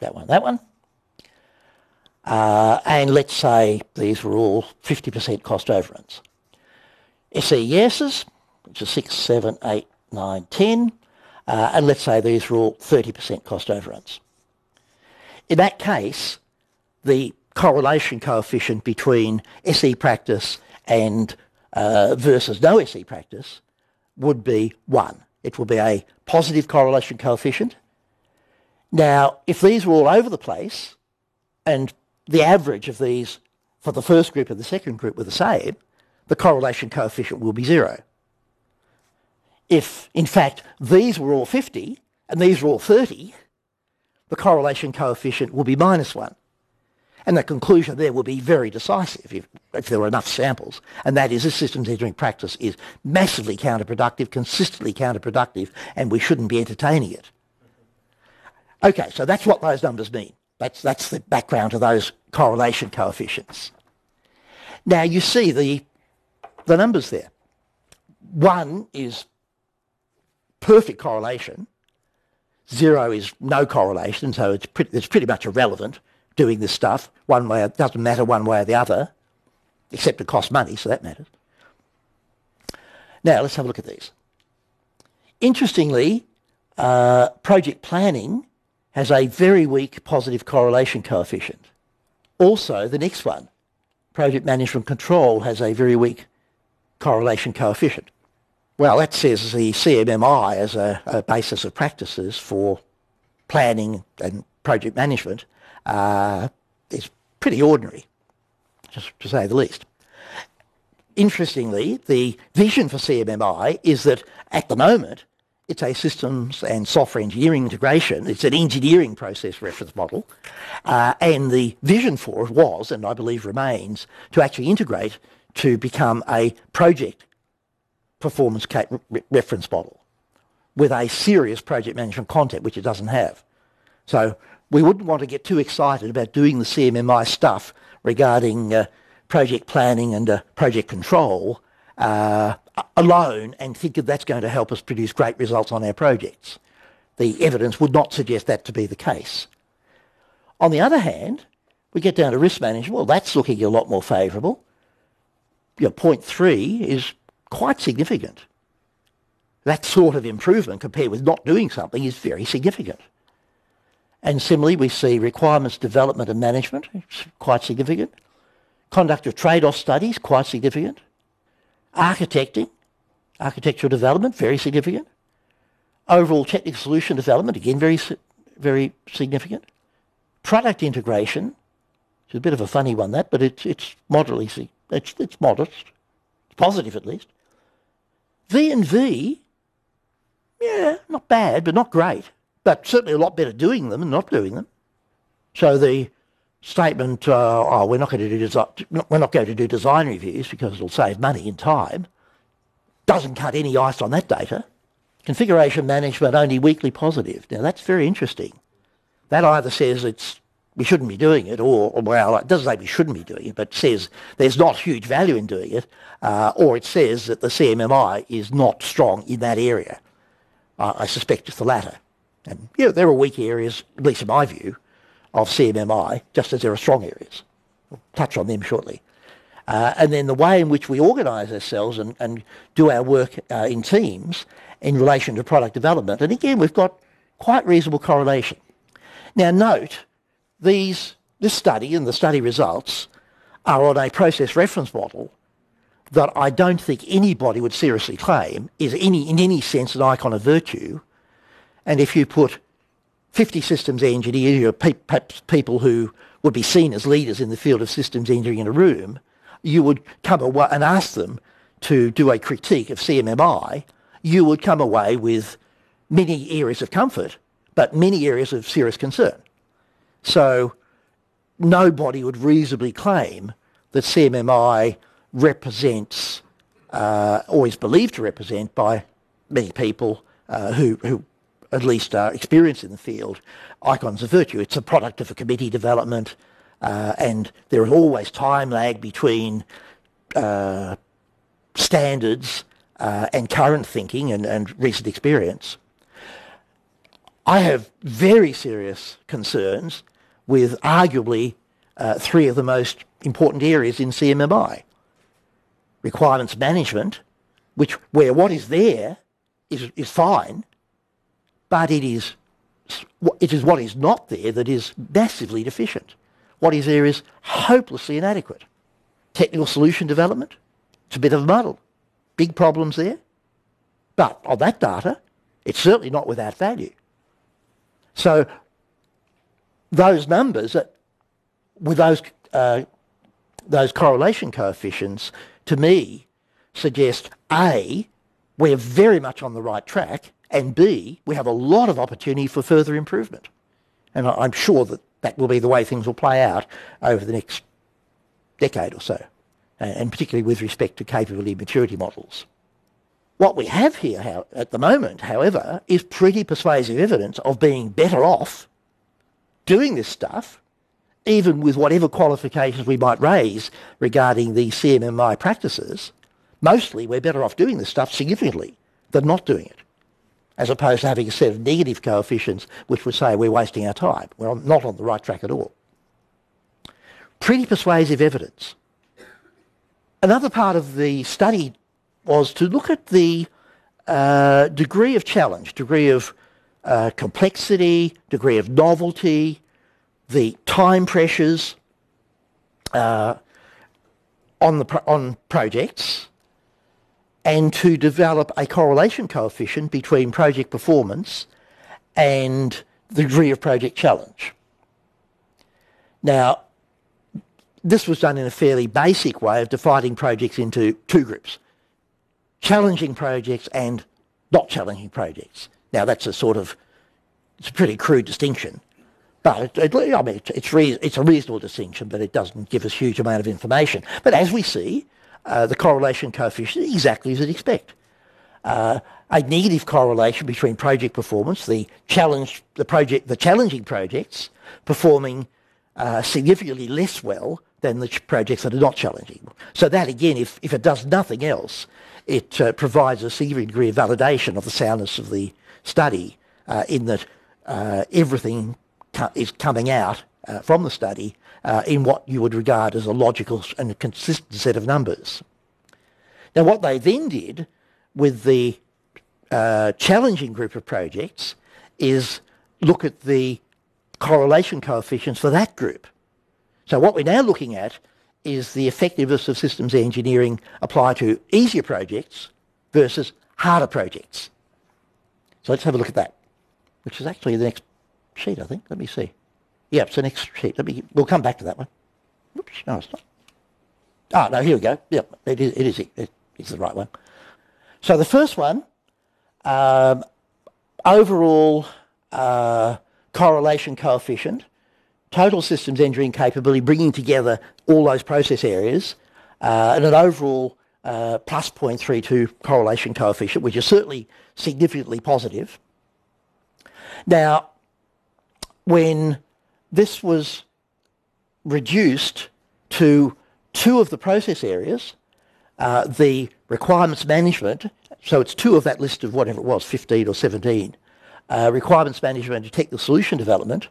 that one, that one. Uh, and let's say these were all 50% cost overruns. SE yeses, which is 6, 7, 8, 9, 10. Uh, and let's say these are all 30% cost overruns. In that case, the correlation coefficient between SE practice and uh, versus no SE practice would be 1. It will be a positive correlation coefficient. Now, if these were all over the place and the average of these for the first group and the second group were the same, the correlation coefficient will be 0 if, in fact, these were all 50 and these were all 30, the correlation coefficient will be minus 1. And the conclusion there will be very decisive if, if there were enough samples. And that is this systems engineering practice is massively counterproductive, consistently counterproductive, and we shouldn't be entertaining it. Okay, so that's what those numbers mean. That's, that's the background to those correlation coefficients. Now you see the, the numbers there. One is perfect correlation. Zero is no correlation, so it's pretty, it's pretty much irrelevant doing this stuff. One way, it doesn't matter one way or the other, except it costs money, so that matters. Now, let's have a look at these. Interestingly, uh, project planning has a very weak positive correlation coefficient. Also, the next one, project management control, has a very weak correlation coefficient. Well, that says the CMMI as a, a basis of practices for planning and project management uh, is pretty ordinary, just to say the least. Interestingly, the vision for CMMI is that at the moment, it's a systems and software engineering integration. It's an engineering process reference model. Uh, and the vision for it was, and I believe remains, to actually integrate to become a project performance reference model with a serious project management content, which it doesn't have. So we wouldn't want to get too excited about doing the CMMI stuff regarding uh, project planning and uh, project control uh, alone and think that that's going to help us produce great results on our projects. The evidence would not suggest that to be the case. On the other hand, we get down to risk management. Well, that's looking a lot more favourable. You know, point three is quite significant. That sort of improvement compared with not doing something is very significant. And similarly, we see requirements development and management, quite significant. Conduct of trade-off studies, quite significant. Architecting, architectural development, very significant. Overall technical solution development, again, very, very significant. Product integration, it's a bit of a funny one, that, but it's, it's moderately, it's, it's modest. It's positive, at least. V and V, yeah, not bad, but not great. But certainly a lot better doing them than not doing them. So the statement, uh, oh, we're not going to do design, we're not going to do design reviews because it'll save money and time, doesn't cut any ice on that data. Configuration management only weakly positive. Now that's very interesting. That either says it's we shouldn't be doing it, or, well, it doesn't say we shouldn't be doing it, but says there's not huge value in doing it, uh, or it says that the CMMI is not strong in that area. I suspect it's the latter. And yeah, there are weak areas, at least in my view, of CMMI, just as there are strong areas. We'll touch on them shortly. Uh, and then the way in which we organise ourselves and, and do our work uh, in teams in relation to product development. And again, we've got quite reasonable correlation. Now note, these, this study and the study results are on a process reference model that I don't think anybody would seriously claim is any, in any sense an icon of virtue. And if you put 50 systems engineers, or pe- perhaps people who would be seen as leaders in the field of systems engineering in a room, you would come away and ask them to do a critique of CMMI, you would come away with many areas of comfort, but many areas of serious concern. So nobody would reasonably claim that CMMI represents, uh, or is believed to represent by many people uh, who, who at least are experienced in the field, icons of virtue. It's a product of a committee development, uh, and there is always time lag between uh, standards uh, and current thinking and, and recent experience. I have very serious concerns with arguably uh, three of the most important areas in CMMI. Requirements management, which where what is there is, is fine, but it is, it is what is not there that is massively deficient. What is there is hopelessly inadequate. Technical solution development, it's a bit of a muddle. Big problems there. But on that data, it's certainly not without value. So those numbers, with those, uh, those correlation coefficients, to me, suggest A, we're very much on the right track, and B, we have a lot of opportunity for further improvement. And I'm sure that that will be the way things will play out over the next decade or so, and particularly with respect to capability maturity models. What we have here at the moment, however, is pretty persuasive evidence of being better off doing this stuff, even with whatever qualifications we might raise regarding the CMMI practices, mostly we're better off doing this stuff significantly than not doing it, as opposed to having a set of negative coefficients which would say we're wasting our time. We're not on the right track at all. Pretty persuasive evidence. Another part of the study was to look at the uh, degree of challenge, degree of uh, complexity, degree of novelty, the time pressures uh, on, the pro- on projects, and to develop a correlation coefficient between project performance and the degree of project challenge. Now, this was done in a fairly basic way of dividing projects into two groups, challenging projects and not challenging projects. Now that's a sort of, it's a pretty crude distinction, but it, it, I mean, it's, it's, it's, a reasonable distinction, but it doesn't give us huge amount of information. But as we see, uh, the correlation coefficient is exactly as you'd expect. Uh, a negative correlation between project performance, the challenge, the project, the challenging projects performing uh, significantly less well than the projects that are not challenging. So that again, if, if it does nothing else, it uh, provides a significant degree of validation of the soundness of the study uh, in that uh, everything co- is coming out uh, from the study uh, in what you would regard as a logical and consistent set of numbers. Now what they then did with the challenging group of projects is look at the correlation coefficients for that group. So what we're now looking at is the effectiveness of systems engineering applied to easier projects versus harder projects. So let's have a look at that, which is actually the next sheet, I think. Let me see. Yeah, it's the next sheet. Let me. We'll come back to that one. Oops, no, it's not. Ah, no, here we go. Yep, it is. It is. It is the right one. So the first one, um, overall uh, correlation coefficient, total systems engineering capability, bringing together all those process areas, uh, and an overall uh, plus 0.32 correlation coefficient, which is certainly significantly positive. Now, when this was reduced to two of the process areas, uh, the requirements management, so it's two of that list of whatever it was, 15 or 17, uh, requirements management and technical solution development,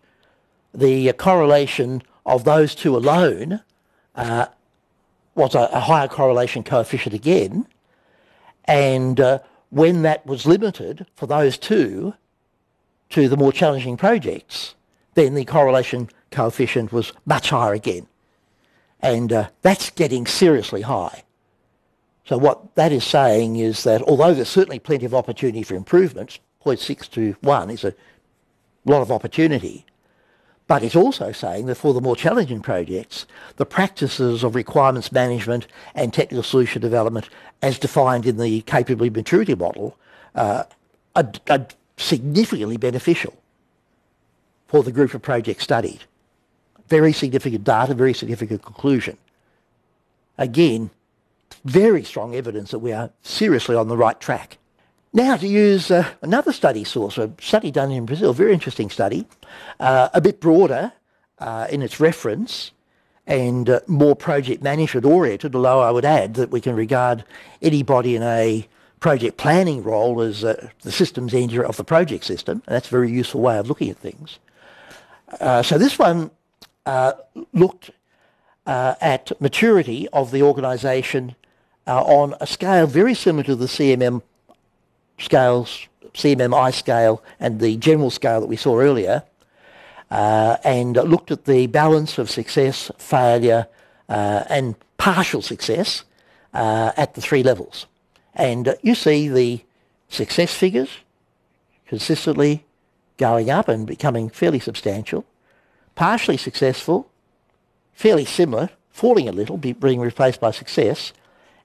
the correlation of those two alone uh, was a, a, higher correlation coefficient again. And uh, when that was limited for those two to the more challenging projects, then the correlation coefficient was much higher again. And uh, that's getting seriously high. So what that is saying is that although there's certainly plenty of opportunity for improvements, 0.6 to 1 is a lot of opportunity. But it's also saying that for the more challenging projects, the practices of requirements management and technical solution development as defined in the capability maturity model uh, are, are significantly beneficial for the group of projects studied. Very significant data, very significant conclusion. Again, very strong evidence that we are seriously on the right track. Now to use uh, another study source, a study done in Brazil, very interesting study, uh, a bit broader uh, in its reference and uh, more project management oriented, although I would add that we can regard anybody in a project planning role as uh, the systems engineer of the project system. And that's a very useful way of looking at things. Uh, so this one looked at maturity of the organisation on a scale very similar to the CMM scales, CMMI scale and the general scale that we saw earlier, uh, and looked at the balance of success, failure, uh, and partial success uh, at the three levels. And you see the success figures consistently going up and becoming fairly substantial. Partially successful, fairly similar, falling a little, being replaced by success,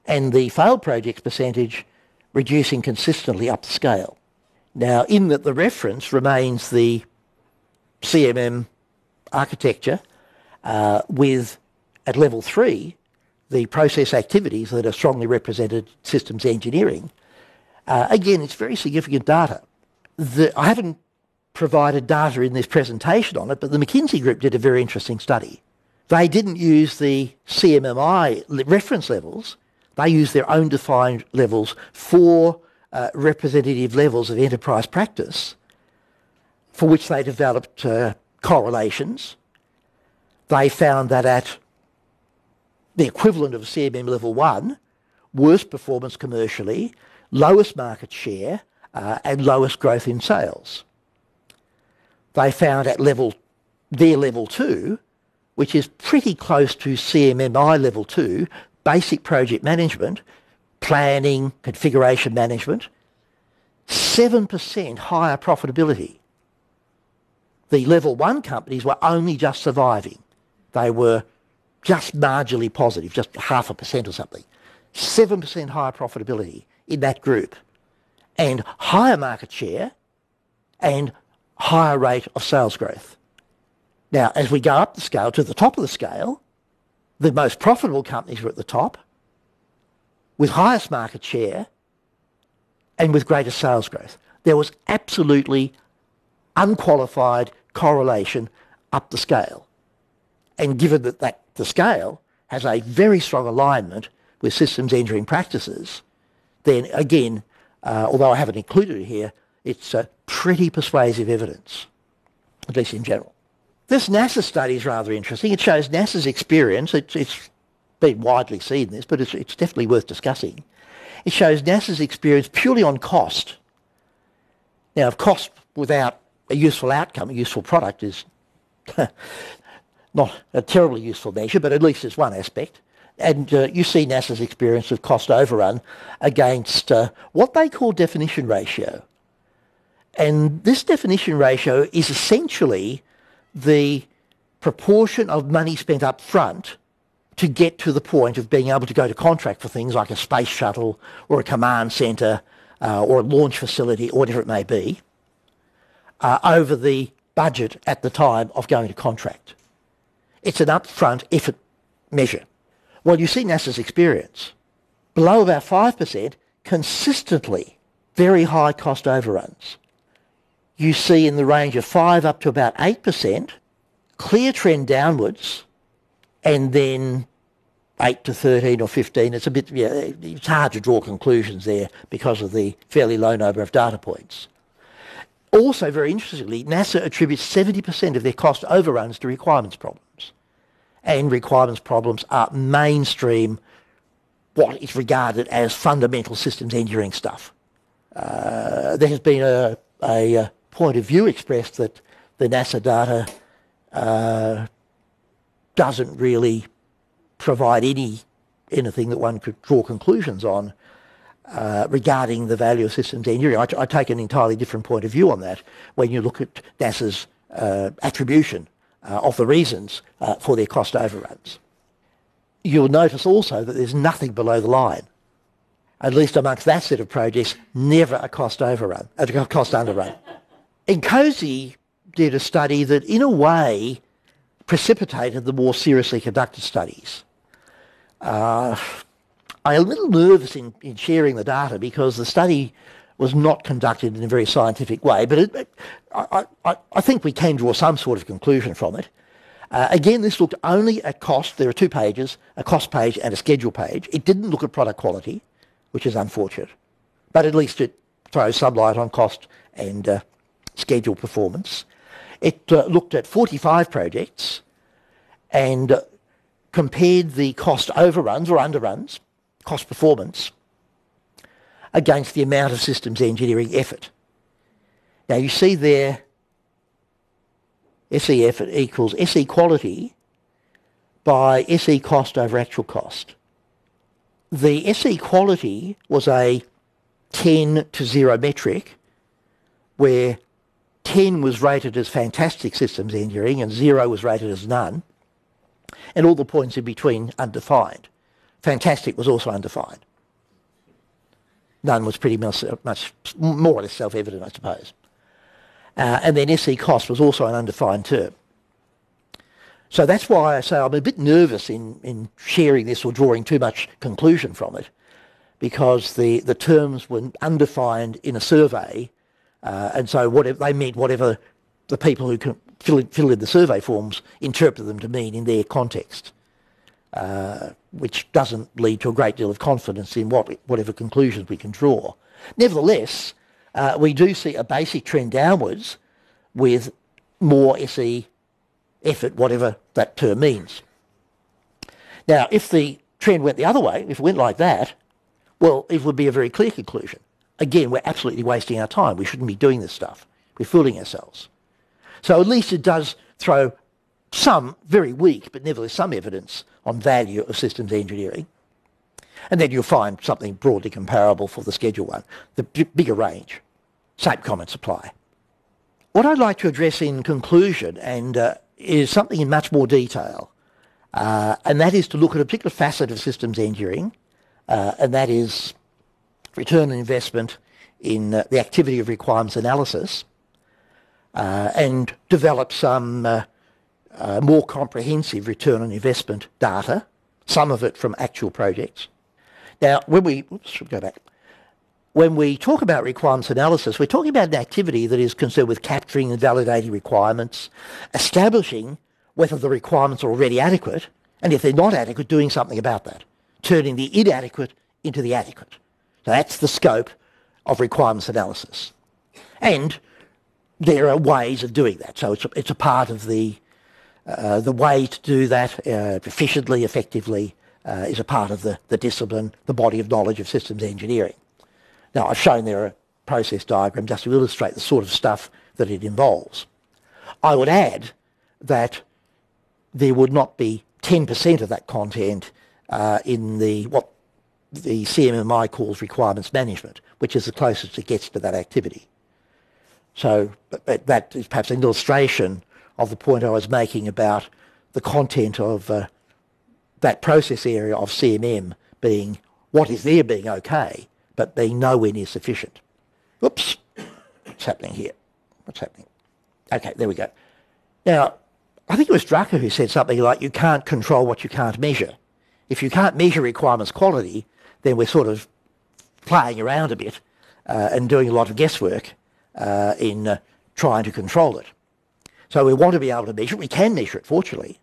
and the failed projects percentage reducing consistently up the scale. Now, in that the reference remains the CMM architecture uh, with, at level three, the process activities that are strongly represented systems engineering. Uh, again, it's very significant data. The, I haven't provided data in this presentation on it, but the McKinsey group did a very interesting study. They didn't use the CMMI reference levels. They use their own defined levels for uh, representative levels of enterprise practice for which they developed uh, correlations. They found that at the equivalent of CMM level 1, worst performance commercially, lowest market share, uh, and lowest growth in sales. They found at level their level 2, which is pretty close to CMMI level 2, basic project management, planning, configuration management, 7% higher profitability. The level one companies were only just surviving. They were just marginally positive, just half a percent or something. 7% higher profitability in that group and higher market share and higher rate of sales growth. Now, as we go up the scale to the top of the scale, the most profitable companies were at the top with highest market share and with greater sales growth. There was absolutely unqualified correlation up the scale. And given that, that the scale has a very strong alignment with systems engineering practices, then again, uh, although I haven't included it here, it's a pretty persuasive evidence, at least in general. This NASA study is rather interesting. It shows NASA's experience. It's, it's been widely seen this, but it's, it's definitely worth discussing. It shows NASA's experience purely on cost. Now, of cost without a useful outcome, a useful product is not a terribly useful measure, but at least it's one aspect. And uh, you see NASA's experience of cost overrun against uh, what they call definition ratio. And this definition ratio is essentially the proportion of money spent up front to get to the point of being able to go to contract for things like a space shuttle or a command centre uh, or a launch facility or whatever it may be uh, over the budget at the time of going to contract. It's an upfront effort measure. Well, you see NASA's experience. Below about 5%, consistently very high cost overruns. You see in the range of 5 up to about 8%, clear trend downwards, and then 8 to 13 or 15. It's a bit, yeah, it's hard to draw conclusions there because of the fairly low number of data points. Also, very interestingly, NASA attributes 70% of their cost overruns to requirements problems. And requirements problems are mainstream, what is regarded as fundamental systems engineering stuff. Uh, there has been a, a, a, point of view expressed that the NASA data uh, doesn't really provide any anything that one could draw conclusions on uh, regarding the value of systems engineering. I, I, take an entirely different point of view on that when you look at NASA's uh, attribution uh, of the reasons uh, for their cost overruns. You'll notice also that there's nothing below the line. At least amongst that set of projects, never a cost overrun, a cost underrun. INCOSE did a study that, in a way, precipitated the more seriously conducted studies. Uh, I'm a little nervous in, in sharing the data because the study was not conducted in a very scientific way, but it, I, I, I, think we can draw some sort of conclusion from it. Uh, again, this looked only at cost. There are two pages, a cost page and a schedule page. It didn't look at product quality, which is unfortunate, but at least it throws some light on cost and uh, schedule performance. It uh, looked at 45 projects and uh, compared the cost overruns or underruns cost performance against the amount of systems engineering effort. Now you see there SE effort equals SE quality by SE cost over actual cost. The SE quality was a 10 to 0 metric where 10 was rated as fantastic systems engineering and 0 was rated as none and all the points in between undefined. Fantastic was also undefined. None was pretty much, much more or less self-evident, I suppose. Uh, and then SE cost was also an undefined term. So that's why I say I'm a bit nervous in, in sharing this or drawing too much conclusion from it, because the, the terms were undefined in a survey, uh, and so they meant whatever the people who can fill in, the survey forms interpret them to mean in their context. Uh, which doesn't lead to a great deal of confidence in what, whatever conclusions we can draw. Nevertheless, uh, we do see a basic trend downwards with more SE effort, whatever that term means. Now, if the trend went the other way, if it went like that, well, it would be a very clear conclusion. Again, we're absolutely wasting our time. We shouldn't be doing this stuff. We're fooling ourselves. So at least it does throw some very weak, but nevertheless some evidence on value of systems engineering. And then you'll find something broadly comparable for the schedule one, the b- bigger range. Same comments apply. What I'd like to address in conclusion and uh, is something in much more detail. Uh, and that is to look at a particular facet of systems engineering, uh, and that is return on investment in uh, the activity of requirements analysis, uh, and develop some uh, uh, more comprehensive return on investment data, some of it from actual projects. Now, when we, oops, go back. When we talk about requirements analysis, we're talking about an activity that is concerned with capturing and validating requirements, establishing whether the requirements are already adequate, and if they're not adequate, doing something about that, turning the inadequate into the adequate. That's the scope of requirements analysis. And there are ways of doing that. So it's a, it's a part of the, uh, the way to do that uh, efficiently, effectively, uh, is a part of the, the discipline, the body of knowledge of systems engineering. Now, I've shown there a process diagram just to illustrate the sort of stuff that it involves. I would add that there would not be 10% of that content uh, in the what the CMMI calls requirements management, which is the closest it gets to that activity. So that is perhaps an illustration of the point I was making about the content of uh, that process area of CMM being what is there being okay, but being nowhere near sufficient. Oops, what's happening here? What's happening? Okay, there we go. Now, I think it was Drucker who said something like, you can't control what you can't measure. If you can't measure requirements quality, then we're sort of playing around a bit uh, and doing a lot of guesswork uh, in uh, trying to control it. So we want to be able to measure it. We can measure it, fortunately.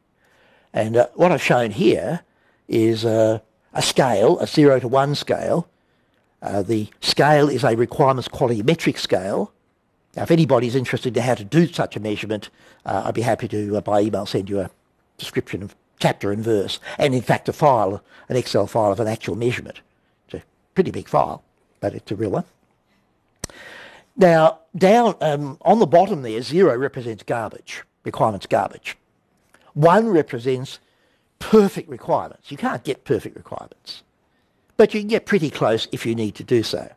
And uh, what I've shown here is uh, a scale, a 0 to 1 scale. The scale is a requirements quality metric scale. Now, if anybody's interested in how to do such a measurement, I'd be happy to, by email, send you a description of chapter and verse, and in fact a file, an Excel file of an actual measurement pretty big file, but it's a real one. Now, down um, on the bottom there, zero represents garbage, requirements garbage. One represents perfect requirements. You can't get perfect requirements, but you can get pretty close if you need to do so.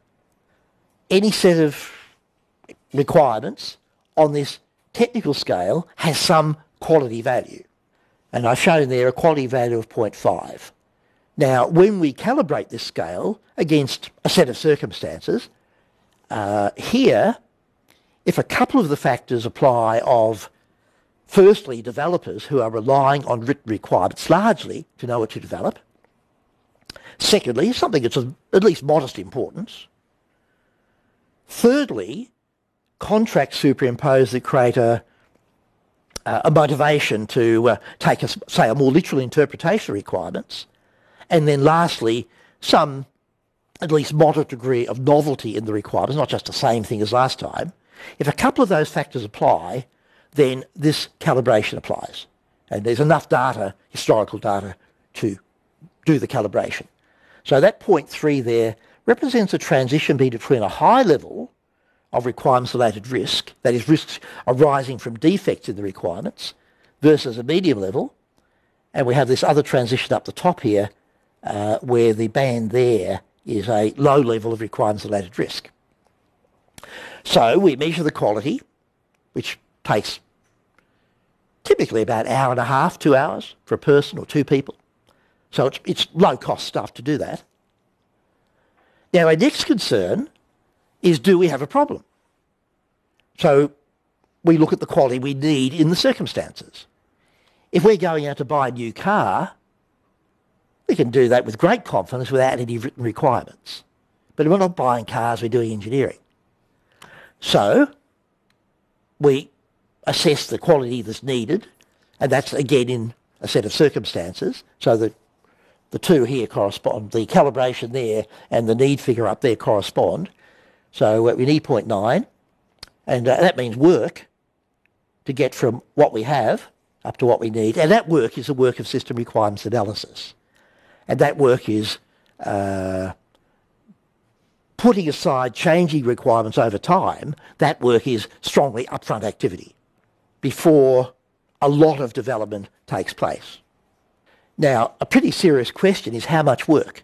Any set of requirements on this technical scale has some quality value. And I've shown there a quality value of 0.5. Now, when we calibrate this scale against a set of circumstances, uh, here, if a couple of the factors apply of, firstly, developers who are relying on written requirements largely to know what to develop, secondly, something that's of at least modest importance, thirdly, contracts superimpose that create a, uh, a motivation to uh, take, a, say, a more literal interpretation of requirements, and then lastly, some at least moderate degree of novelty in the requirements, not just the same thing as last time. If a couple of those factors apply, then this calibration applies. And there's enough data, historical data, to do the calibration. So that point three there represents a transition between a high level of requirements-related risk, that is risks arising from defects in the requirements, versus a medium level. And we have this other transition up the top here, uh, where the band there is a low level of requirements-related risk. So we measure the quality, which takes typically about an hour and a half, two hours for a person or two people. So it's, it's low-cost stuff to do that. Now, our next concern is do we have a problem? So we look at the quality we need in the circumstances. If we're going out to buy a new car, we can do that with great confidence without any written requirements. But we're not buying cars, we're doing engineering. So we assess the quality that's needed, and that's again in a set of circumstances. So that the two here correspond, the calibration there and the need figure up there correspond. So uh, we need 0.9, and uh, that means work to get from what we have up to what we need. And that work is the work of system requirements analysis. And that work is uh, putting aside changing requirements over time. That work is strongly upfront activity before a lot of development takes place. Now, a pretty serious question is how much work?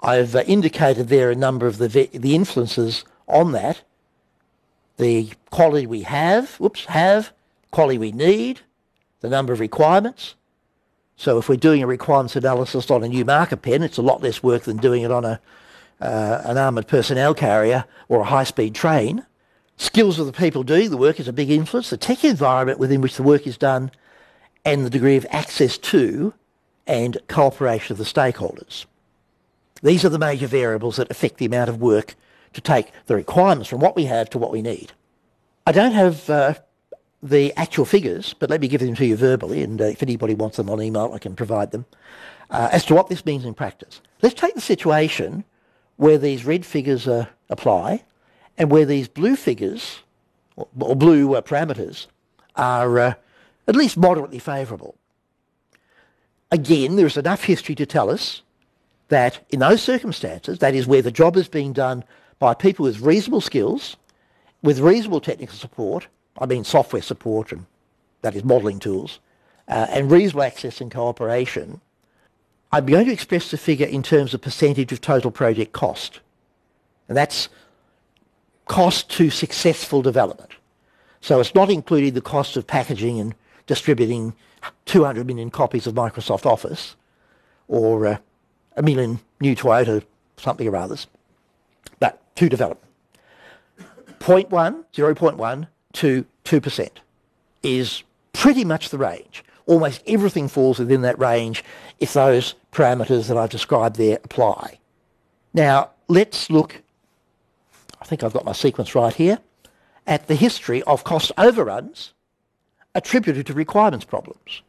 I've uh, indicated there a number of the, the influences on that. The quality we have, whoops, have, quality we need, the number of requirements, So if we're doing a requirements analysis on a new marker pen, it's a lot less work than doing it on a, uh, an armoured personnel carrier or a high-speed train. Skills of the people doing the work is a big influence. The tech environment within which the work is done and the degree of access to and cooperation of the stakeholders. These are the major variables that affect the amount of work to take the requirements from what we have to what we need. I don't have uh, the actual figures, but let me give them to you verbally, and uh, if anybody wants them on email, I can provide them, uh, as to what this means in practice. Let's take the situation where these red figures uh, apply and where these blue figures, or, or blue uh, parameters, are uh, at least moderately favourable. Again, there is enough history to tell us that in those circumstances, that is where the job is being done by people with reasonable skills, with reasonable technical support, I mean software support and that is modelling tools, uh, and reasonable access and cooperation, I'm going to express the figure in terms of percentage of total project cost. And that's cost to successful development. So it's not including the cost of packaging and distributing 200 million copies of Microsoft Office or uh, a million new Toyota something or others, but to development. 0.1, 0.1 to 2% is pretty much the range. Almost everything falls within that range if those parameters that I've described there apply. Now, let's look, I think I've got my sequence right here, at the history of cost overruns attributed to requirements problems.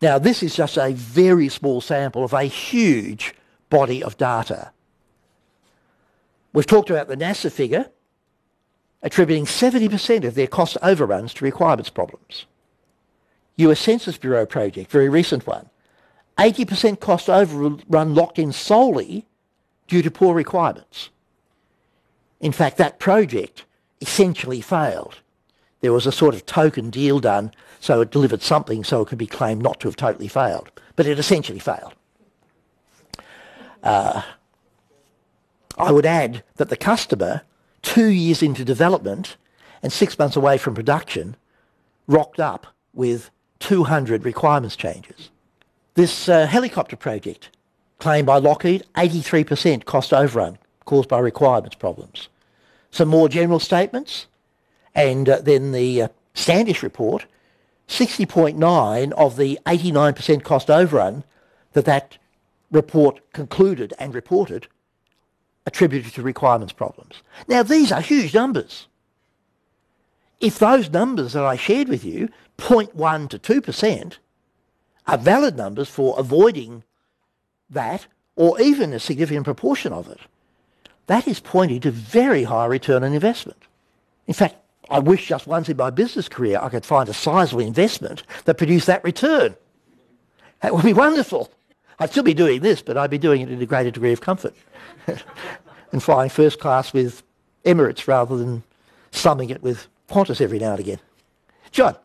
Now, this is just a very small sample of a huge body of data. We've talked about the NASA figure, attributing 70% of their cost overruns to requirements problems. US Census Bureau project, very recent one, 80% cost overrun locked in solely due to poor requirements. In fact, that project essentially failed. There was a sort of token deal done, so it delivered something so it could be claimed not to have totally failed. But it essentially failed. Uh, I would add that the customer two years into development and six months away from production, rocked up with 200 requirements changes. This uh, helicopter project, claimed by Lockheed, 83% cost overrun caused by requirements problems. Some more general statements, and uh, then the uh, Standish report, 60.9 of the 89% cost overrun that that report concluded and reported attributed to requirements problems. Now, these are huge numbers. If those numbers that I shared with you, 0.1 to 2%, are valid numbers for avoiding that, or even a significant proportion of it, that is pointing to very high return on investment. In fact, I wish just once in my business career I could find a sizable investment that produced that return. That would be wonderful. I'd still be doing this, but I'd be doing it in a greater degree of comfort and flying first class with Emirates rather than slumming it with Qantas every now and again. John,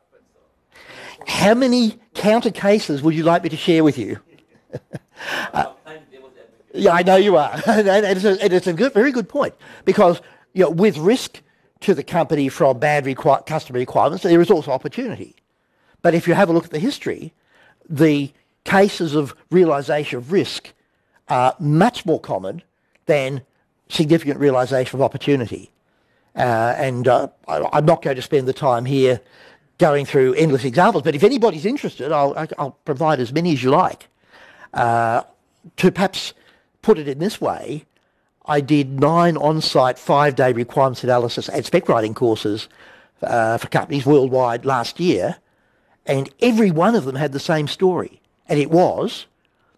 how many counter cases would you like me to share with you? uh, yeah, I know you are. and it's a, and it's a good, very good point because you know, with risk to the company from bad requ- customer requirements, there is also opportunity. But if you have a look at the history, the cases of realisation of risk are much more common than significant realisation of opportunity. Uh, and uh, I, am not going to spend the time here going through endless examples, but if anybody's interested, I'll, I'll provide as many as you like. Uh, to perhaps put it in this way, I did nine on-site five-day requirements analysis and spec writing courses uh, for companies worldwide last year, and every one of them had the same story. And it was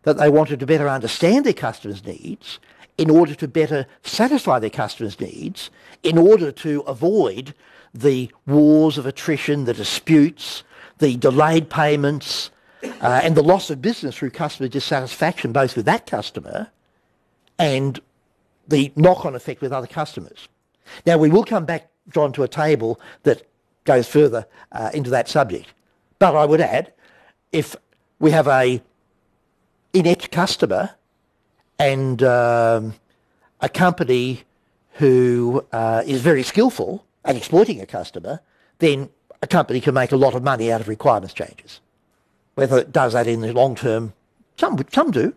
that they wanted to better understand their customers' needs in order to better satisfy their customers' needs, in order to avoid the wars of attrition, the disputes, the delayed payments, uh, and the loss of business through customer dissatisfaction, both with that customer and the knock-on effect with other customers. Now, we will come back, John, to a table that goes further uh, into that subject. But I would add, if we have a inept customer and um, a company who uh, is very skillful at exploiting a customer, then a company can make a lot of money out of requirements changes. Whether it does that in the long term, some, some do.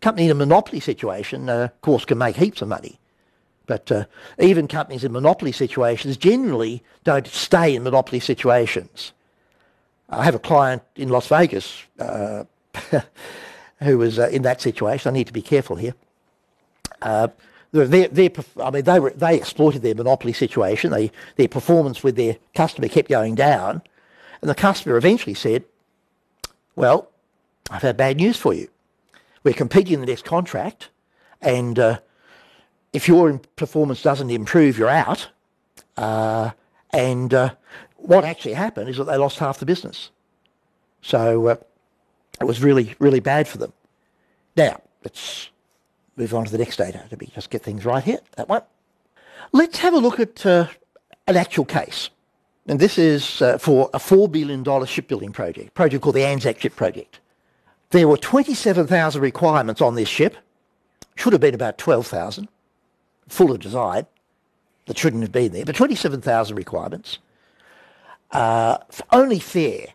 Company in a monopoly situation, uh, of course, can make heaps of money. But uh, even companies in monopoly situations generally don't stay in monopoly situations. I have a client in Las Vegas uh, who was uh, in that situation. I need to be careful here. Uh, they I mean, they, were, they exploited their monopoly situation. They, their performance with their customer kept going down. And the customer eventually said, well, I've had bad news for you. We're competing in the next contract, and uh, if your performance doesn't improve, you're out. Uh, and uh, what actually happened is that they lost half the business. So uh, it was really, really bad for them. Now, let's move on to the next data. Let me just get things right here. That one. Let's have a look at uh, an actual case. And this is uh, for a $4 billion shipbuilding project, project called the Anzac Ship Project. There were 27,000 requirements on this ship. Should have been about 12,000, full of design. That shouldn't have been there, but 27,000 requirements. Uh, only fair.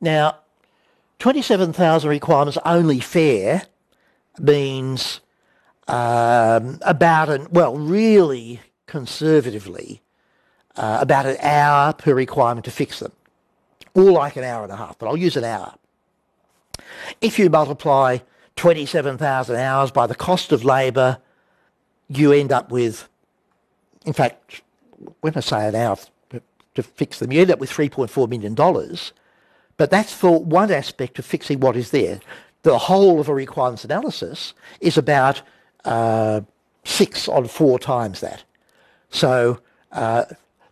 Now, 27,000 requirements only fair means um, about an, well, really conservatively, uh, about an hour per requirement to fix them. Or like an hour and a half, but I'll use an hour. If you multiply 27,000 hours by the cost of labour, you end up with, in fact, when I say an hour to fix them, you end up with $3.4 million. But that's for one aspect of fixing what is there the whole of a requirements analysis is about uh, six on four times that. So uh,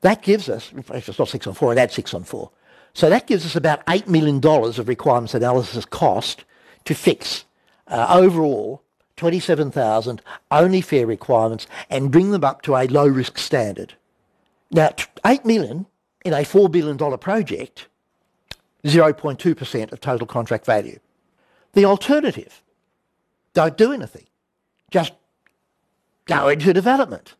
that gives us, it's not six on four, it adds six on four. So that gives us about $8 million of requirements analysis cost to fix uh, overall 27,000 only fair requirements and bring them up to a low risk standard. Now, 8 million in a $4 billion project, 0.2% of total contract value. The alternative, don't do anything. Just go into development.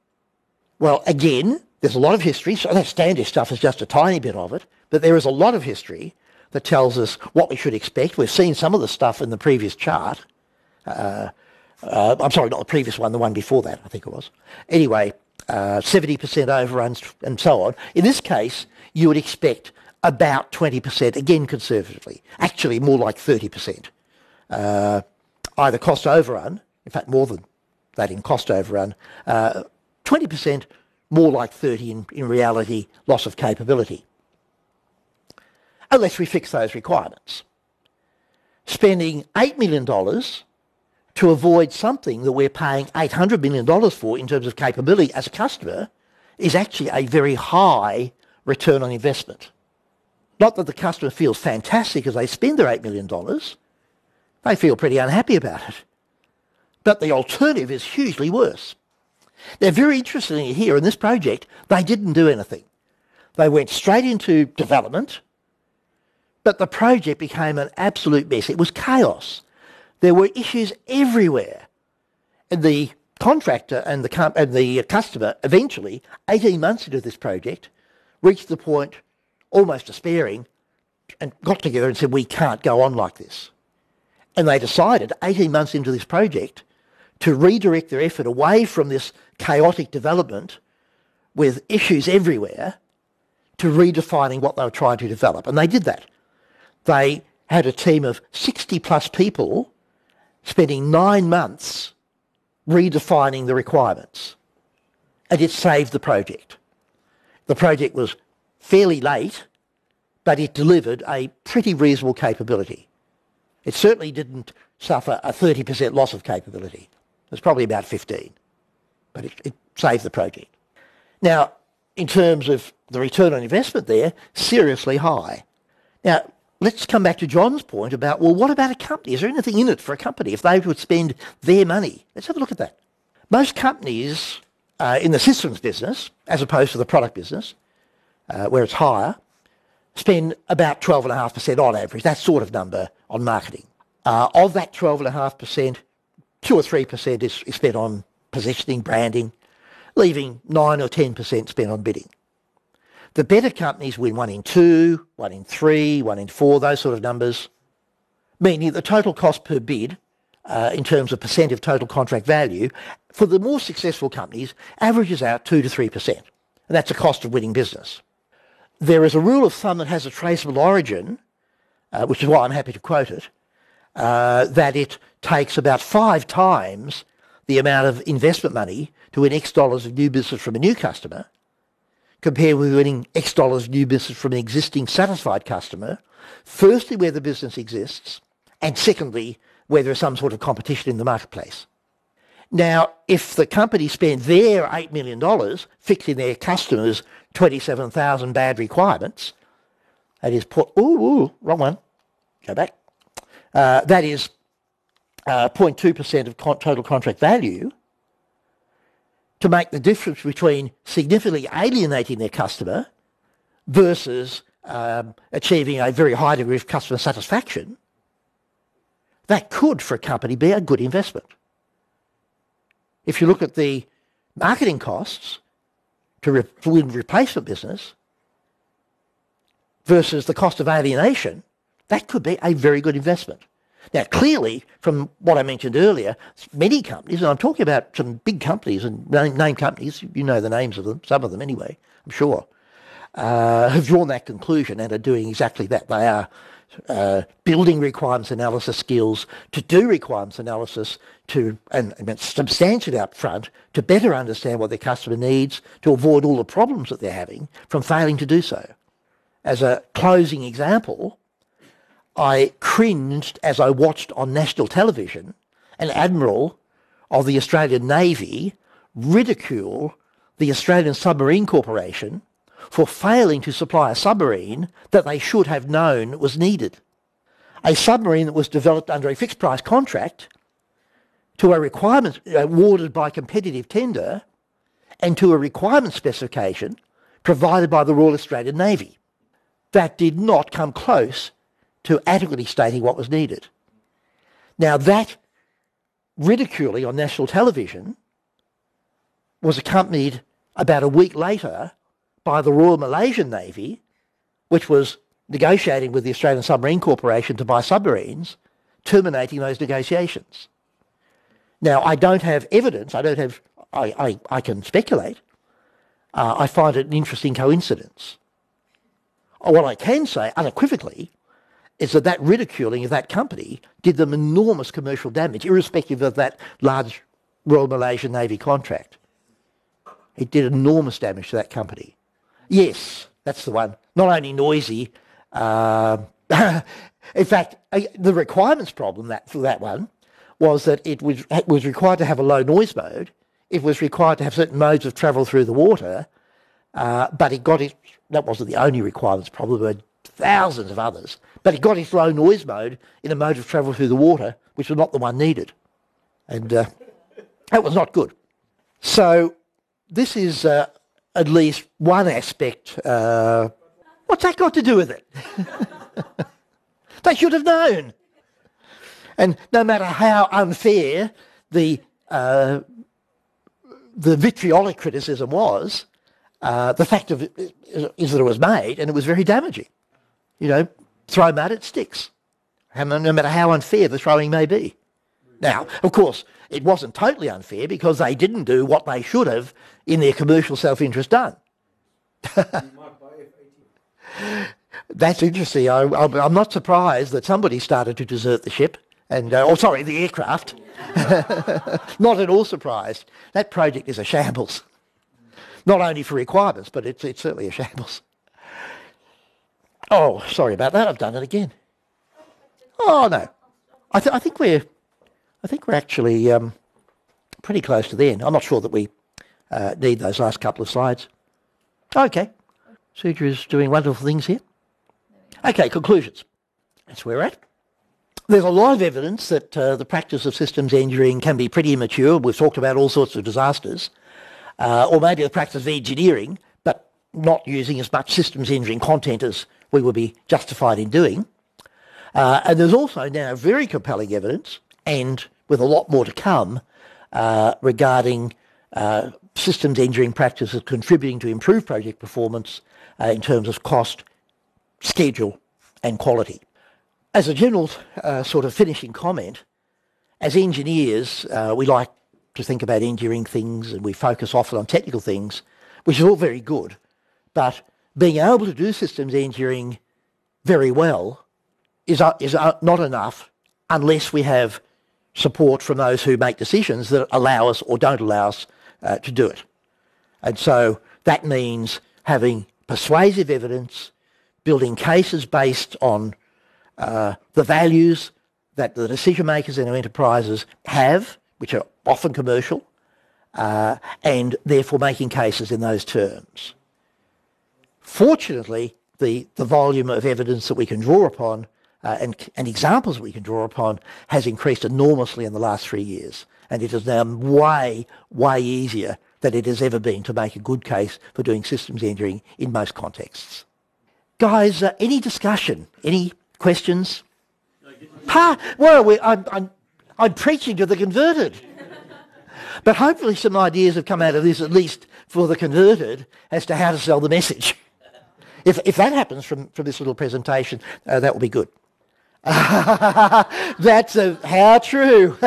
Well, again, there's a lot of history. So that Standish stuff is just a tiny bit of it, but there is a lot of history that tells us what we should expect. We've seen some of the stuff in the previous chart. Uh, uh, I'm sorry, not the previous one, the one before that, I think it was. Anyway, uh, 70% overruns and so on. In this case, you would expect about 20%, again conservatively, actually more like 30% uh, either cost overrun, in fact more than that in cost overrun, uh, 20% more like 30 in, in reality loss of capability. Unless we fix those requirements. Spending $8 million to avoid something that we're paying $800 million for in terms of capability as a customer is actually a very high return on investment. Not that the customer feels fantastic as they spend their $8 million, they feel pretty unhappy about it. But the alternative is hugely worse. They're very interesting here in this project, they didn't do anything. They went straight into development, but the project became an absolute mess. It was chaos. There were issues everywhere. And the contractor and the, and the customer eventually, 18 months into this project, reached the point, almost despairing, and got together and said, we can't go on like this. And they decided 18 months into this project to redirect their effort away from this chaotic development with issues everywhere to redefining what they were trying to develop. And they did that. They had a team of 60 plus people spending nine months redefining the requirements. And it saved the project. The project was fairly late, but it delivered a pretty reasonable capability. It certainly didn't suffer a 30% loss of capability. It was probably about 15, but it, it saved the project. Now, in terms of the return on investment there, seriously high. Now, let's come back to John's point about, well, what about a company? Is there anything in it for a company if they would spend their money? Let's have a look at that. Most companies uh, in the systems business, as opposed to the product business, uh, where it's higher, spend about 12.5% on average, that sort of number on marketing. Uh, of that 12.5%, 2 or 3% is, is spent on positioning, branding, leaving 9 or 10% spent on bidding. The better companies win one in two, one in three, one in four, those sort of numbers, meaning the total cost per bid uh, in terms of percent of total contract value for the more successful companies averages out 2 to 3%. And that's the cost of winning business. There is a rule of thumb that has a traceable origin, uh, which is why I'm happy to quote it, uh, that it takes about five times the amount of investment money to win X dollars of new business from a new customer compared with winning X dollars new business from an existing satisfied customer, firstly where the business exists, and secondly where there is some sort of competition in the marketplace. Now, if the company spent their $8 million fixing their customers' 27,000 bad requirements, that is put, ooh, ooh, wrong one, go back, uh, that is uh, 0.2% of con- total contract value, to make the difference between significantly alienating their customer versus um, achieving a very high degree of customer satisfaction, that could, for a company, be a good investment. If you look at the marketing costs to, re- win replacement business versus the cost of alienation, that could be a very good investment. Now, clearly, from what I mentioned earlier, many companies, and I'm talking about some big companies and name, name companies, you know the names of them, some of them anyway, I'm sure, uh, have drawn that conclusion and are doing exactly that. They are uh, building requirements analysis skills to do requirements analysis to and, and substantially up front to better understand what their customer needs to avoid all the problems that they're having from failing to do so. As a closing example, I cringed as I watched on national television an admiral of the Australian Navy ridicule the Australian Submarine Corporation for failing to supply a submarine that they should have known was needed. A submarine that was developed under a fixed price contract to a requirement uh, awarded by competitive tender and to a requirement specification provided by the Royal Australian Navy. That did not come close to adequately stating what was needed. Now that ridiculing on national television was accompanied about a week later by the Royal Malaysian Navy, which was negotiating with the Australian Submarine Corporation to buy submarines, terminating those negotiations. Now, I don't have evidence, I don't have, I, I, I can speculate. Uh, I find it an interesting coincidence. What I can say unequivocally is that that ridiculing of that company did them enormous commercial damage, irrespective of that large Royal Malaysian Navy contract. It did enormous damage to that company. Yes, that's the one. Not only noisy, uh, in fact, the requirements problem that, for that one was that it was, it was required to have a low noise mode. It was required to have certain modes of travel through the water, uh, but it got it. That wasn't the only requirements problem. Thousands of others. But it got its low noise mode in a mode of travel through the water, which was not the one needed. And uh, that was not good. So this is uh, at least one aspect. Uh, what's that got to do with it? they should have known. And no matter how unfair the uh, the vitriolic criticism was, uh, the fact of it is that it was made and it was very damaging. You know, throw mud, at sticks, no matter how unfair the throwing may be. Now, of course, it wasn't totally unfair because they didn't do what they should have in their commercial self-interest done. That's interesting. I, am not surprised that somebody started to desert the ship, and uh, oh, sorry, the aircraft. not at all surprised. That project is a shambles. Not only for requirements, but it's, it's certainly a shambles. Oh, sorry about that. I've done it again. Oh no, I, th- I think we're, I think we're actually um, pretty close to the end. I'm not sure that we uh, need those last couple of slides. Okay, Sudra is doing wonderful things here. Okay, conclusions. That's where we're at. There's a lot of evidence that uh, the practice of systems engineering can be pretty immature. We've talked about all sorts of disasters. Uh, or maybe the practice of engineering, but not using as much systems engineering content as we would be justified in doing. Uh, and there's also now very compelling evidence, and with a lot more to come, uh, regarding uh, systems engineering practices contributing to improved project performance uh, in terms of cost, schedule and quality. As a general uh, sort of finishing comment, as engineers, uh, we like to think about engineering things and we focus often on technical things, which is all very good. But being able to do systems engineering very well is, uh, is uh, not enough unless we have support from those who make decisions that allow us or don't allow us uh, to do it. And so that means having persuasive evidence, building cases based on uh, the values that the decision makers in our enterprises have, which are often commercial, uh, and therefore making cases in those terms. Fortunately, the, the volume of evidence that we can draw upon uh, and, and examples we can draw upon has increased enormously in the last three years. And it is now way, way easier than it has ever been to make a good case for doing systems engineering in most contexts. Guys, uh, any discussion? Any questions? Ha! Well, we, I'm, I'm, I'm preaching to the converted. but hopefully some ideas have come out of this, at least for the converted, as to how to sell the message. If, if that happens from, from this little presentation, uh, that will be good. That's a, how true.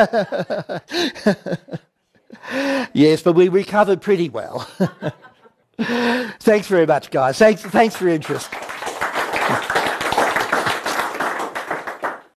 yes, but we recovered pretty well. thanks very much, guys. Thanks, thanks for your interest.